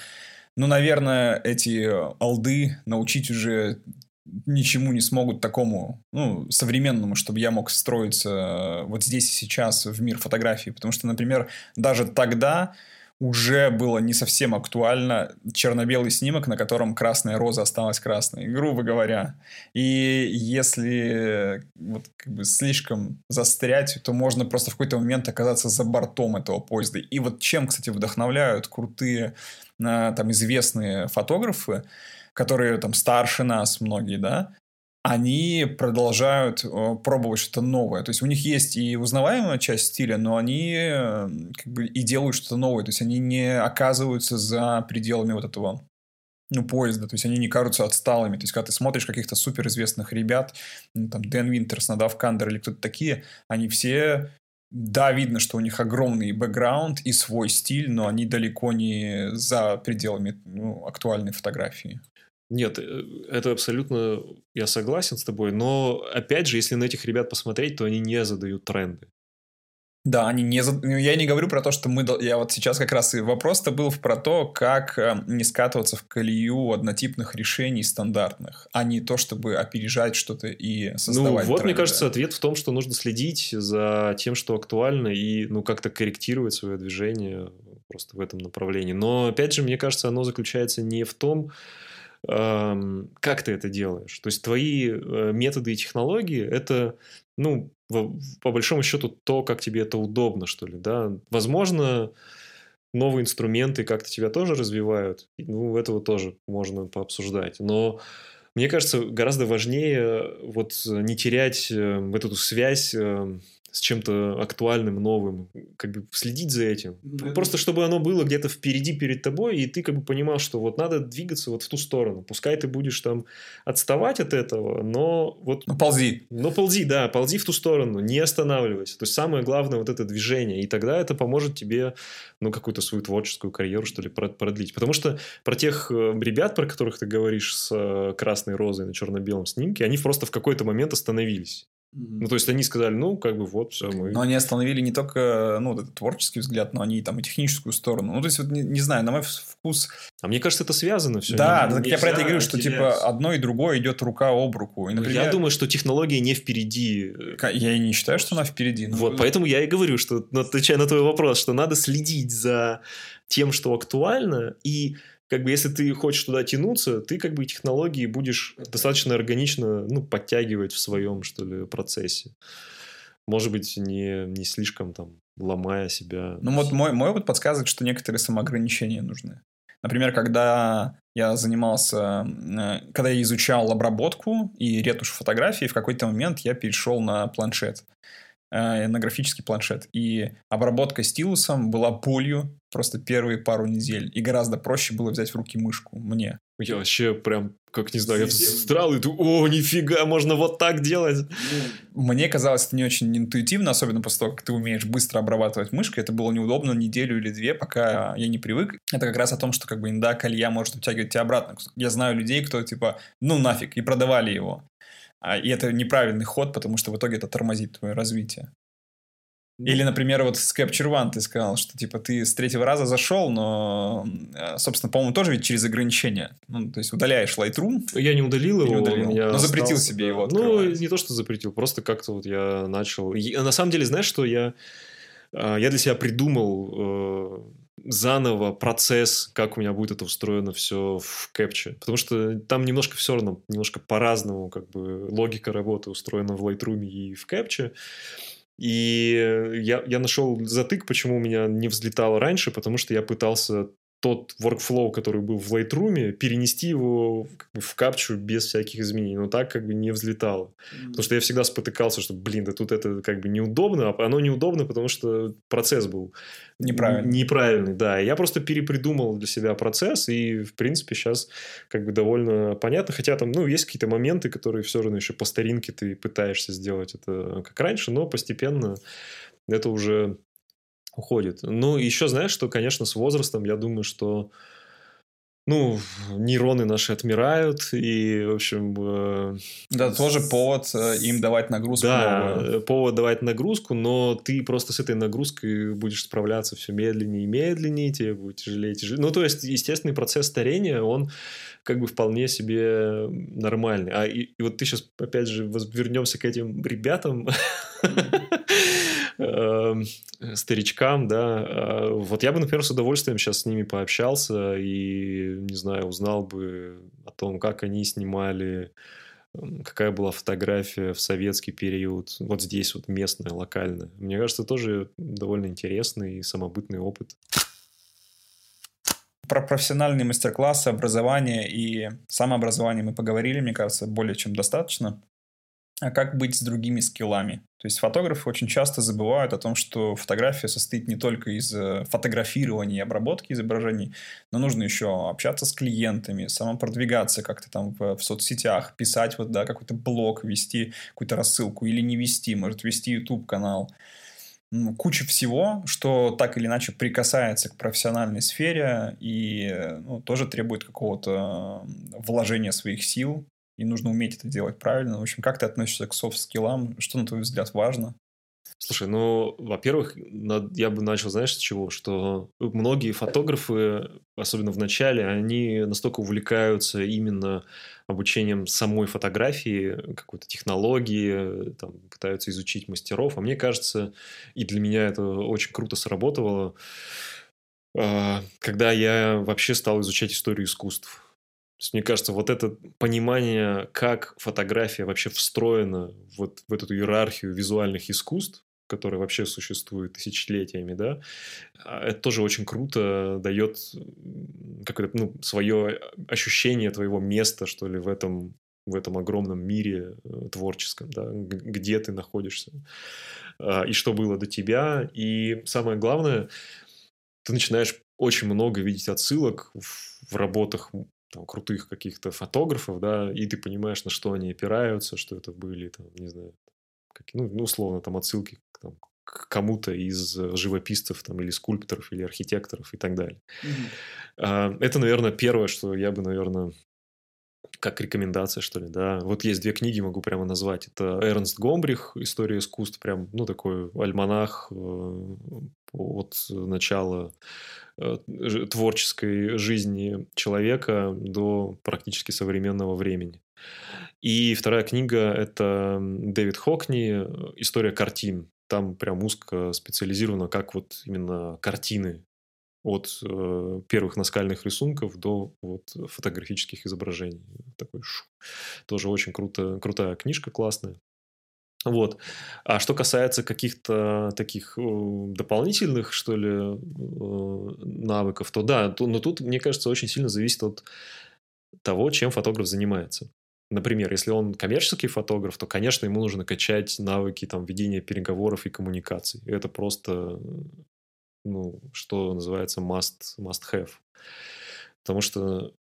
ну, наверное, эти алды научить уже ничему не смогут такому, ну, современному, чтобы я мог встроиться вот здесь и сейчас в мир фотографии. Потому что, например, даже тогда уже было не совсем актуально черно-белый снимок, на котором красная роза осталась красной, грубо говоря. И если вот как бы слишком застрять, то можно просто в какой-то момент оказаться за бортом этого поезда. И вот чем, кстати, вдохновляют крутые, а, там, известные фотографы, которые там старше нас многие, да, они продолжают э, пробовать что-то новое. То есть у них есть и узнаваемая часть стиля, но они э, как бы и делают что-то новое. То есть они не оказываются за пределами вот этого ну, поезда, то есть они не кажутся отсталыми. То есть, когда ты смотришь каких-то суперизвестных ребят, ну, там, Дэн Винтерс, Надав Кандер или кто-то такие, они все да, видно, что у них огромный бэкграунд и свой стиль, но они далеко не за пределами ну, актуальной фотографии. Нет, э, это абсолютно я согласен с тобой, но опять же, если на этих ребят посмотреть, то они не задают тренды. Да, они не... Зад... Ну, я не говорю про то, что мы... Я вот сейчас как раз и вопрос-то был про то, как э, не скатываться в колею однотипных решений стандартных, а не то, чтобы опережать что-то и создавать Ну, вот, тренды. мне кажется, ответ в том, что нужно следить за тем, что актуально, и, ну, как-то корректировать свое движение просто в этом направлении. Но, опять же, мне кажется, оно заключается не в том, как ты это делаешь. То есть твои э, методы и технологии это, ну, по большому счету, то, как тебе это удобно, что ли, да. Возможно, новые инструменты как-то тебя тоже развивают. Ну, этого тоже можно пообсуждать. Но мне кажется, гораздо важнее вот не терять э, вот эту связь с чем-то актуальным, новым, как бы следить за этим. Mm-hmm. Просто чтобы оно было где-то впереди перед тобой, и ты как бы понимал, что вот надо двигаться вот в ту сторону. Пускай ты будешь там отставать от этого, но вот... Ну, ползи. Ну, ползи, да, ползи в ту сторону, не останавливайся. То есть, самое главное вот это движение, и тогда это поможет тебе, ну, какую-то свою творческую карьеру, что ли, продлить. Потому что про тех э, ребят, про которых ты говоришь с э, красной розой на черно-белом снимке, они просто в какой-то момент остановились. Ну, то есть они сказали, ну, как бы вот, все, мы... Но они остановили не только, ну, этот творческий взгляд, но они там и техническую сторону. Ну, то есть, вот, не, не знаю, на мой вкус... А мне кажется, это связано все. Да, не, так я про это и говорю, что, типа, одно и другое идет рука об руку. И, например... Я думаю, что технология не впереди. Я и не считаю, что она впереди. Но... Вот, поэтому я и говорю, что, ну, отвечая на твой вопрос, что надо следить за тем, что актуально, и как бы если ты хочешь туда тянуться, ты как бы технологии будешь достаточно органично ну, подтягивать в своем, что ли, процессе. Может быть, не, не слишком там ломая себя. Ну вот мой, мой опыт подсказывает, что некоторые самоограничения нужны. Например, когда я занимался, э, когда я изучал обработку и ретушь фотографий, в какой-то момент я перешел на планшет. Э, на графический планшет. И обработка стилусом была болью просто первые пару недель. И гораздо проще было взять в руки мышку мне. Я вообще прям, как не знаю, я встрал и думаю, о, нифига, можно вот так делать. Мне казалось это не очень интуитивно, особенно после того, как ты умеешь быстро обрабатывать мышкой. Это было неудобно неделю или две, пока я не привык. Это как раз о том, что как бы инда колья может утягивать тебя обратно. Я знаю людей, кто типа, ну нафиг, и продавали его. А, и это неправильный ход, потому что в итоге это тормозит твое развитие. Или, например, вот с Capture One ты сказал, что типа ты с третьего раза зашел, но, э, собственно, по-моему, тоже ведь через ограничения. Ну, то есть удаляешь Lightroom. Я не удалил его. Не удалил. Я но запретил себе его открывать. Ну, не то, что запретил, просто как-то вот я начал... И, на самом деле, знаешь, что я... А, я для себя придумал э, заново процесс, как у меня будет это устроено все в Capture. Потому что там немножко все равно, немножко по-разному как бы логика работы устроена в Lightroom и в Capture. И я, я нашел затык, почему у меня не взлетало раньше, потому что я пытался тот workflow, который был в Lightroom, перенести его в капчу без всяких изменений. Но так как бы не взлетало. Mm-hmm. Потому что я всегда спотыкался, что, блин, да тут это как бы неудобно. А оно неудобно, потому что процесс был неправильный. Неправильный, да. Я просто перепридумал для себя процесс, и, в принципе, сейчас как бы довольно понятно. Хотя там, ну, есть какие-то моменты, которые все равно еще по старинке ты пытаешься сделать это как раньше, но постепенно это уже уходит. Ну, еще знаешь, что, конечно, с возрастом, я думаю, что ну, нейроны наши отмирают, и, в общем... Э, да, тоже повод э, им давать нагрузку. Да, новую. повод давать нагрузку, но ты просто с этой нагрузкой будешь справляться все медленнее и медленнее, тебе будет тяжелее и тяжелее. Ну, то есть, естественный процесс старения, он как бы вполне себе нормальный. А и, и вот ты сейчас, опять же, вернемся к этим ребятам, Эм, старичкам, да. А, вот я бы, например, с удовольствием сейчас с ними пообщался и, не знаю, узнал бы о том, как они снимали, какая была фотография в советский период, вот здесь вот местная, локальная. Мне кажется, тоже довольно интересный и самобытный опыт. Про профессиональные мастер-классы, образование и самообразование мы поговорили, мне кажется, более чем достаточно. А как быть с другими скиллами? То есть фотографы очень часто забывают о том, что фотография состоит не только из э, фотографирования и обработки изображений, но нужно еще общаться с клиентами, самопродвигаться как-то там в, в соцсетях, писать вот, да, какой-то блог, вести какую-то рассылку или не вести, может вести YouTube-канал. Ну, куча всего, что так или иначе прикасается к профессиональной сфере и э, ну, тоже требует какого-то вложения своих сил, и нужно уметь это делать правильно. В общем, как ты относишься к софт-скиллам? Что, на твой взгляд, важно? Слушай, ну, во-первых, я бы начал, знаешь, с чего? Что многие фотографы, особенно в начале, они настолько увлекаются именно обучением самой фотографии, какой-то технологии, там, пытаются изучить мастеров. А мне кажется, и для меня это очень круто сработало, а, когда я вообще стал изучать историю искусств то есть, мне кажется, вот это понимание, как фотография вообще встроена вот в эту иерархию визуальных искусств, которая вообще существует тысячелетиями, да, а, это тоже очень круто дает какое-то, ну, свое ощущение твоего места, что ли, в этом, в этом огромном мире э, творческом, да, где ты находишься, а, и что было до тебя. И самое главное, ты начинаешь очень много видеть отсылок в работах там, крутых каких-то фотографов, да, и ты понимаешь, на что они опираются, что это были, там, не знаю, как, ну, ну, условно, там, отсылки там, к кому-то из живописцев там, или скульпторов, или архитекторов и так далее. Mm-hmm. Это, наверное, первое, что я бы, наверное, как рекомендация, что ли, да. Вот есть две книги, могу прямо назвать. Это Эрнст Гомбрих «История искусств», прям, ну, такой альманах э, от начала Э, творческой жизни человека до практически современного времени. И вторая книга – это Дэвид Хокни «История картин». Там прям узко специализировано, как вот именно картины от э, первых наскальных рисунков до вот, фотографических изображений. Такой шу. Тоже очень круто, крутая книжка, классная. Вот. А что касается каких-то таких э, дополнительных, что ли, э, навыков, то да, но тут, мне кажется, очень сильно зависит от того, чем фотограф занимается. Например, если он коммерческий фотограф, то, конечно, ему нужно качать навыки там, ведения переговоров и коммуникаций. Это просто, ну, что называется must, must have. Потому что,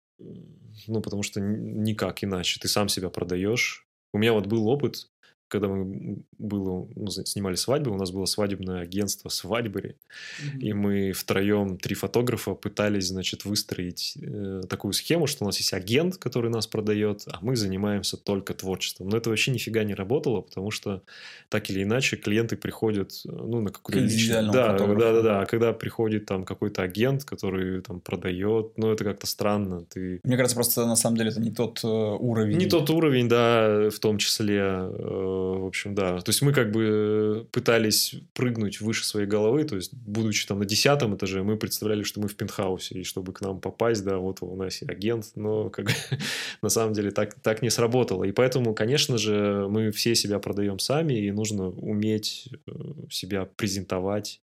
ну, потому что никак иначе. Ты сам себя продаешь. У меня вот был опыт, когда мы было, ну, снимали свадьбы, у нас было свадебное агентство «Свадьбари», mm-hmm. и мы втроем, три фотографа, пытались, значит, выстроить э, такую схему, что у нас есть агент, который нас продает, а мы занимаемся только творчеством. Но это вообще нифига не работало, потому что так или иначе клиенты приходят, э, ну, на какую-то личную... Да, да, да, да. А когда приходит там какой-то агент, который там продает, ну, это как-то странно. Ты... Мне кажется, просто на самом деле это не тот э, уровень. Не тот уровень, да, в том числе э, в общем, да. То есть мы как бы пытались прыгнуть выше своей головы, то есть будучи там на десятом этаже, мы представляли, что мы в пентхаусе, и чтобы к нам попасть, да, вот у нас агент, но как на самом деле так, так не сработало. И поэтому, конечно же, мы все себя продаем сами, и нужно уметь э, себя презентовать,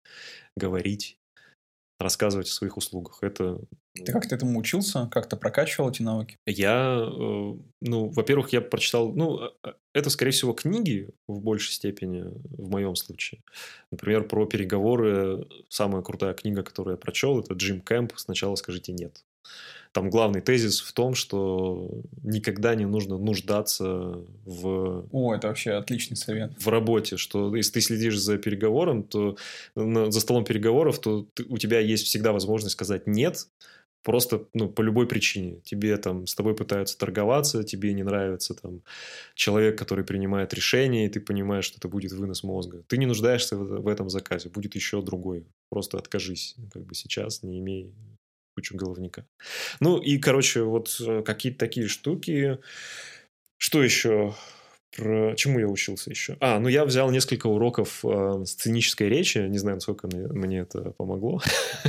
говорить рассказывать о своих услугах. Это... Ты как-то этому учился? Как-то прокачивал эти навыки? Я, э, ну, во-первых, я прочитал, ну, э, э, это, скорее всего, книги в большей степени, в моем случае. Например, про переговоры. Самая крутая книга, которую я прочел, это Джим Кэмп «Сначала скажите нет». Там главный тезис в том, что никогда не нужно нуждаться в... О, это вообще отличный совет. В работе, что если ты следишь за переговором, то за столом переговоров, то ты, у тебя есть всегда возможность сказать «нет», просто ну, по любой причине. Тебе там с тобой пытаются торговаться, тебе не нравится там человек, который принимает решение, и ты понимаешь, что это будет вынос мозга. Ты не нуждаешься в, в этом заказе, будет еще другой. Просто откажись, как бы сейчас, не имей кучу головника. Ну и, короче, вот э, какие-то такие штуки. Что еще? Про... Чему я учился еще? А, ну я взял несколько уроков э, сценической речи. Не знаю, насколько мне, мне это помогло.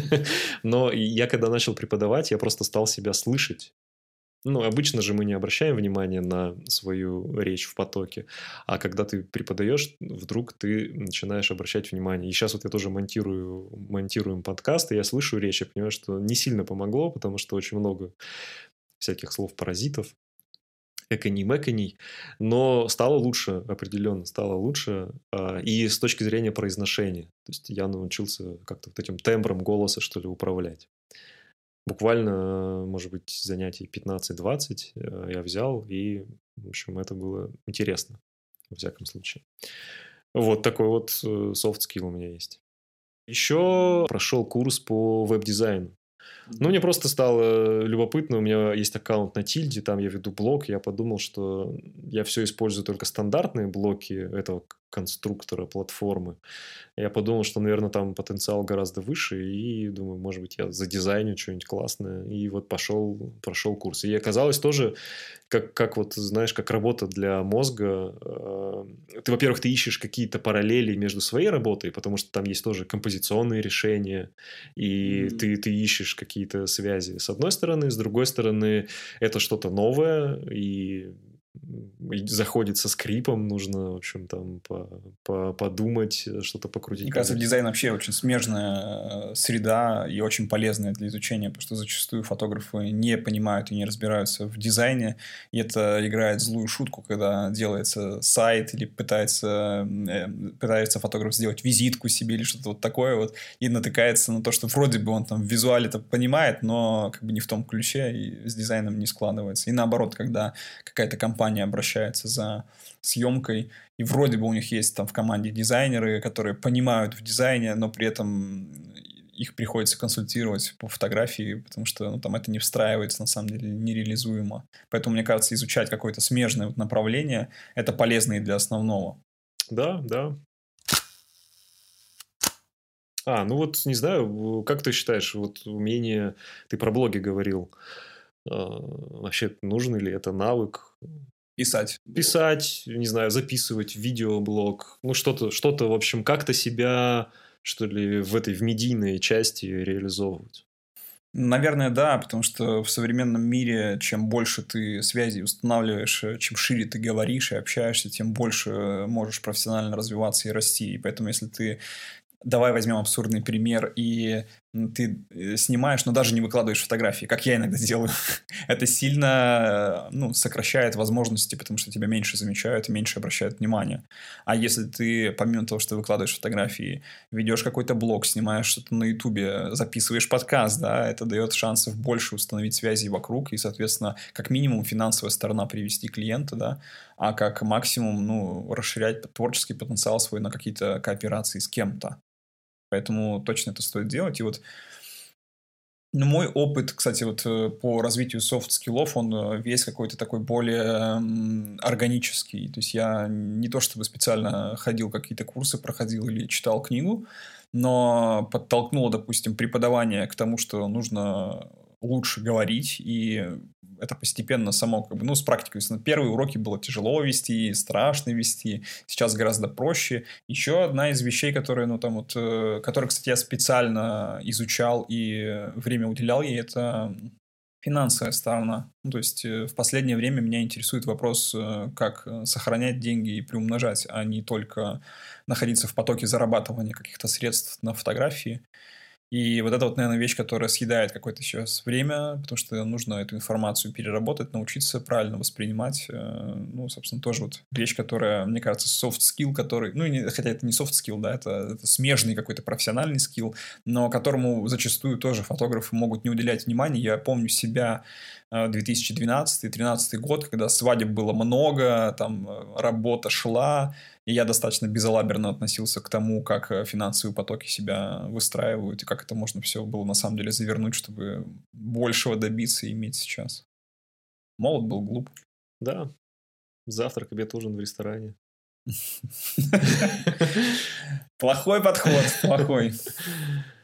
Но я когда начал преподавать, я просто стал себя слышать. Ну, обычно же мы не обращаем внимания на свою речь в потоке, а когда ты преподаешь, вдруг ты начинаешь обращать внимание. И сейчас вот я тоже монтирую, монтируем подкаст, и я слышу речь, я понимаю, что не сильно помогло, потому что очень много всяких слов-паразитов, экони-мэконий, но стало лучше, определенно стало лучше, а, и с точки зрения произношения. То есть я научился как-то вот этим тембром голоса, что ли, управлять буквально, может быть, занятий 15-20 э, я взял, и, в общем, это было интересно, во всяком случае. Вот такой вот э, soft skill у меня есть. Еще прошел курс по веб-дизайну. Ну, мне просто стало любопытно. У меня есть аккаунт на Тильде, там я веду блог. Я подумал, что я все использую только стандартные блоки этого конструктора платформы. Я подумал, что, наверное, там потенциал гораздо выше, и думаю, может быть, я за дизайню что-нибудь классное. И вот пошел, прошел курс. И оказалось тоже, как, как вот, знаешь, как работа для мозга. Э, ты, во-первых, ты ищешь какие-то параллели между своей работой, потому что там есть тоже композиционные решения, и mm-hmm. ты, ты ищешь какие-то связи с одной стороны, с другой стороны, это что-то новое, и заходит со скрипом, нужно, в общем, там по, по, подумать, что-то покрутить. Мне кажется, дизайн вообще очень смежная э, среда и очень полезная для изучения, потому что зачастую фотографы не понимают и не разбираются в дизайне, и это играет злую шутку, когда делается сайт или пытается, э, пытается фотограф сделать визитку себе или что-то вот такое вот, и натыкается на то, что вроде бы он там в визуале это понимает, но как бы не в том ключе, и с дизайном не складывается. И наоборот, когда какая-то компания компания обращается за съемкой, и вроде бы у них есть там в команде дизайнеры, которые понимают в дизайне, но при этом их приходится консультировать по фотографии, потому что ну, там это не встраивается, на самом деле, нереализуемо. Поэтому, мне кажется, изучать какое-то смежное вот направление – это полезно и для основного. Да, да. А, ну вот, не знаю, как ты считаешь, вот умение, ты про блоги говорил, а, вообще нужен ли это навык? Писать. Писать, не знаю, записывать видеоблог. Ну, что-то, что-то, в общем, как-то себя, что ли, в этой в медийной части реализовывать. Наверное, да, потому что в современном мире чем больше ты связей устанавливаешь, чем шире ты говоришь и общаешься, тем больше можешь профессионально развиваться и расти. И поэтому, если ты давай возьмем абсурдный пример, и ты э, снимаешь, но даже не выкладываешь фотографии, как я иногда делаю. Это сильно ну, сокращает возможности, потому что тебя меньше замечают и меньше обращают внимание. А если ты, помимо того, что выкладываешь фотографии, ведешь какой-то блог, снимаешь что-то на Ютубе, записываешь подкаст, да, это дает шансов больше установить связи вокруг и, соответственно, как минимум финансовая сторона привести клиента, да, а как максимум, ну, расширять творческий потенциал свой на какие-то кооперации с кем-то. Поэтому точно это стоит делать. И вот ну, мой опыт, кстати, вот э, по развитию soft skill ов, он э, весь какой-то такой более органический. То есть я не то чтобы специально ходил какие-то курсы, проходил или читал книгу, но подтолкнуло, допустим, преподавание к тому, что нужно лучше говорить и это постепенно само, как бы, ну, с практикой. Первые уроки было тяжело вести, страшно вести, сейчас гораздо проще. Еще одна из вещей, которые, ну, там вот, э, которые, кстати, я специально изучал и время уделял ей, это финансовая сторона. Ну, то есть э, в последнее время меня интересует вопрос, э, как э, сохранять деньги и приумножать, а не только находиться в потоке зарабатывания каких-то средств на фотографии. И вот это вот, наверное, вещь, которая съедает какое-то сейчас время, потому что нужно эту информацию переработать, научиться правильно воспринимать. Э, ну, собственно, тоже вот вещь, которая, мне кажется, soft skill, который, ну, не, хотя это не soft skill, да, это, это смежный какой-то профессиональный скилл, но которому зачастую тоже фотографы могут не уделять внимания. Я помню себя 2012-2013 год, когда свадеб было много, там э, работа шла, и я достаточно безалаберно относился к тому, как э, финансовые потоки себя выстраивают, и как это можно все было на самом деле завернуть, чтобы большего добиться и иметь сейчас. Молод был глуп. Да. Завтрак, обед, ужин в ресторане. Плохой подход, плохой.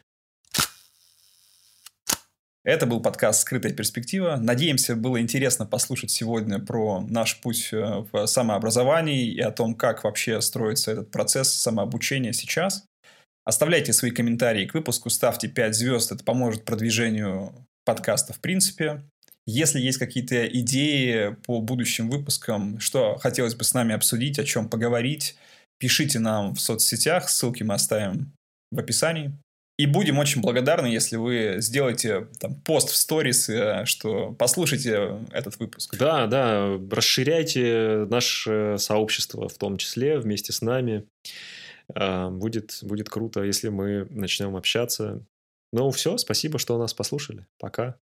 Это был подкаст «Скрытая перспектива». Надеемся, было интересно послушать сегодня про наш путь э, в самообразовании и о том, как вообще строится этот процесс самообучения сейчас. Оставляйте свои комментарии к выпуску, ставьте 5 звезд, это поможет продвижению подкаста в принципе. Если есть какие-то идеи по будущим выпускам, что хотелось бы с нами обсудить, о чем поговорить, пишите нам в соцсетях, ссылки мы оставим в описании. И будем очень благодарны, если вы сделаете там, пост в сторис, э, что послушайте этот выпуск. Да, да, расширяйте наше сообщество в том числе вместе с нами. А, будет, будет круто, если мы начнем общаться. Ну все, спасибо, что нас послушали. Пока.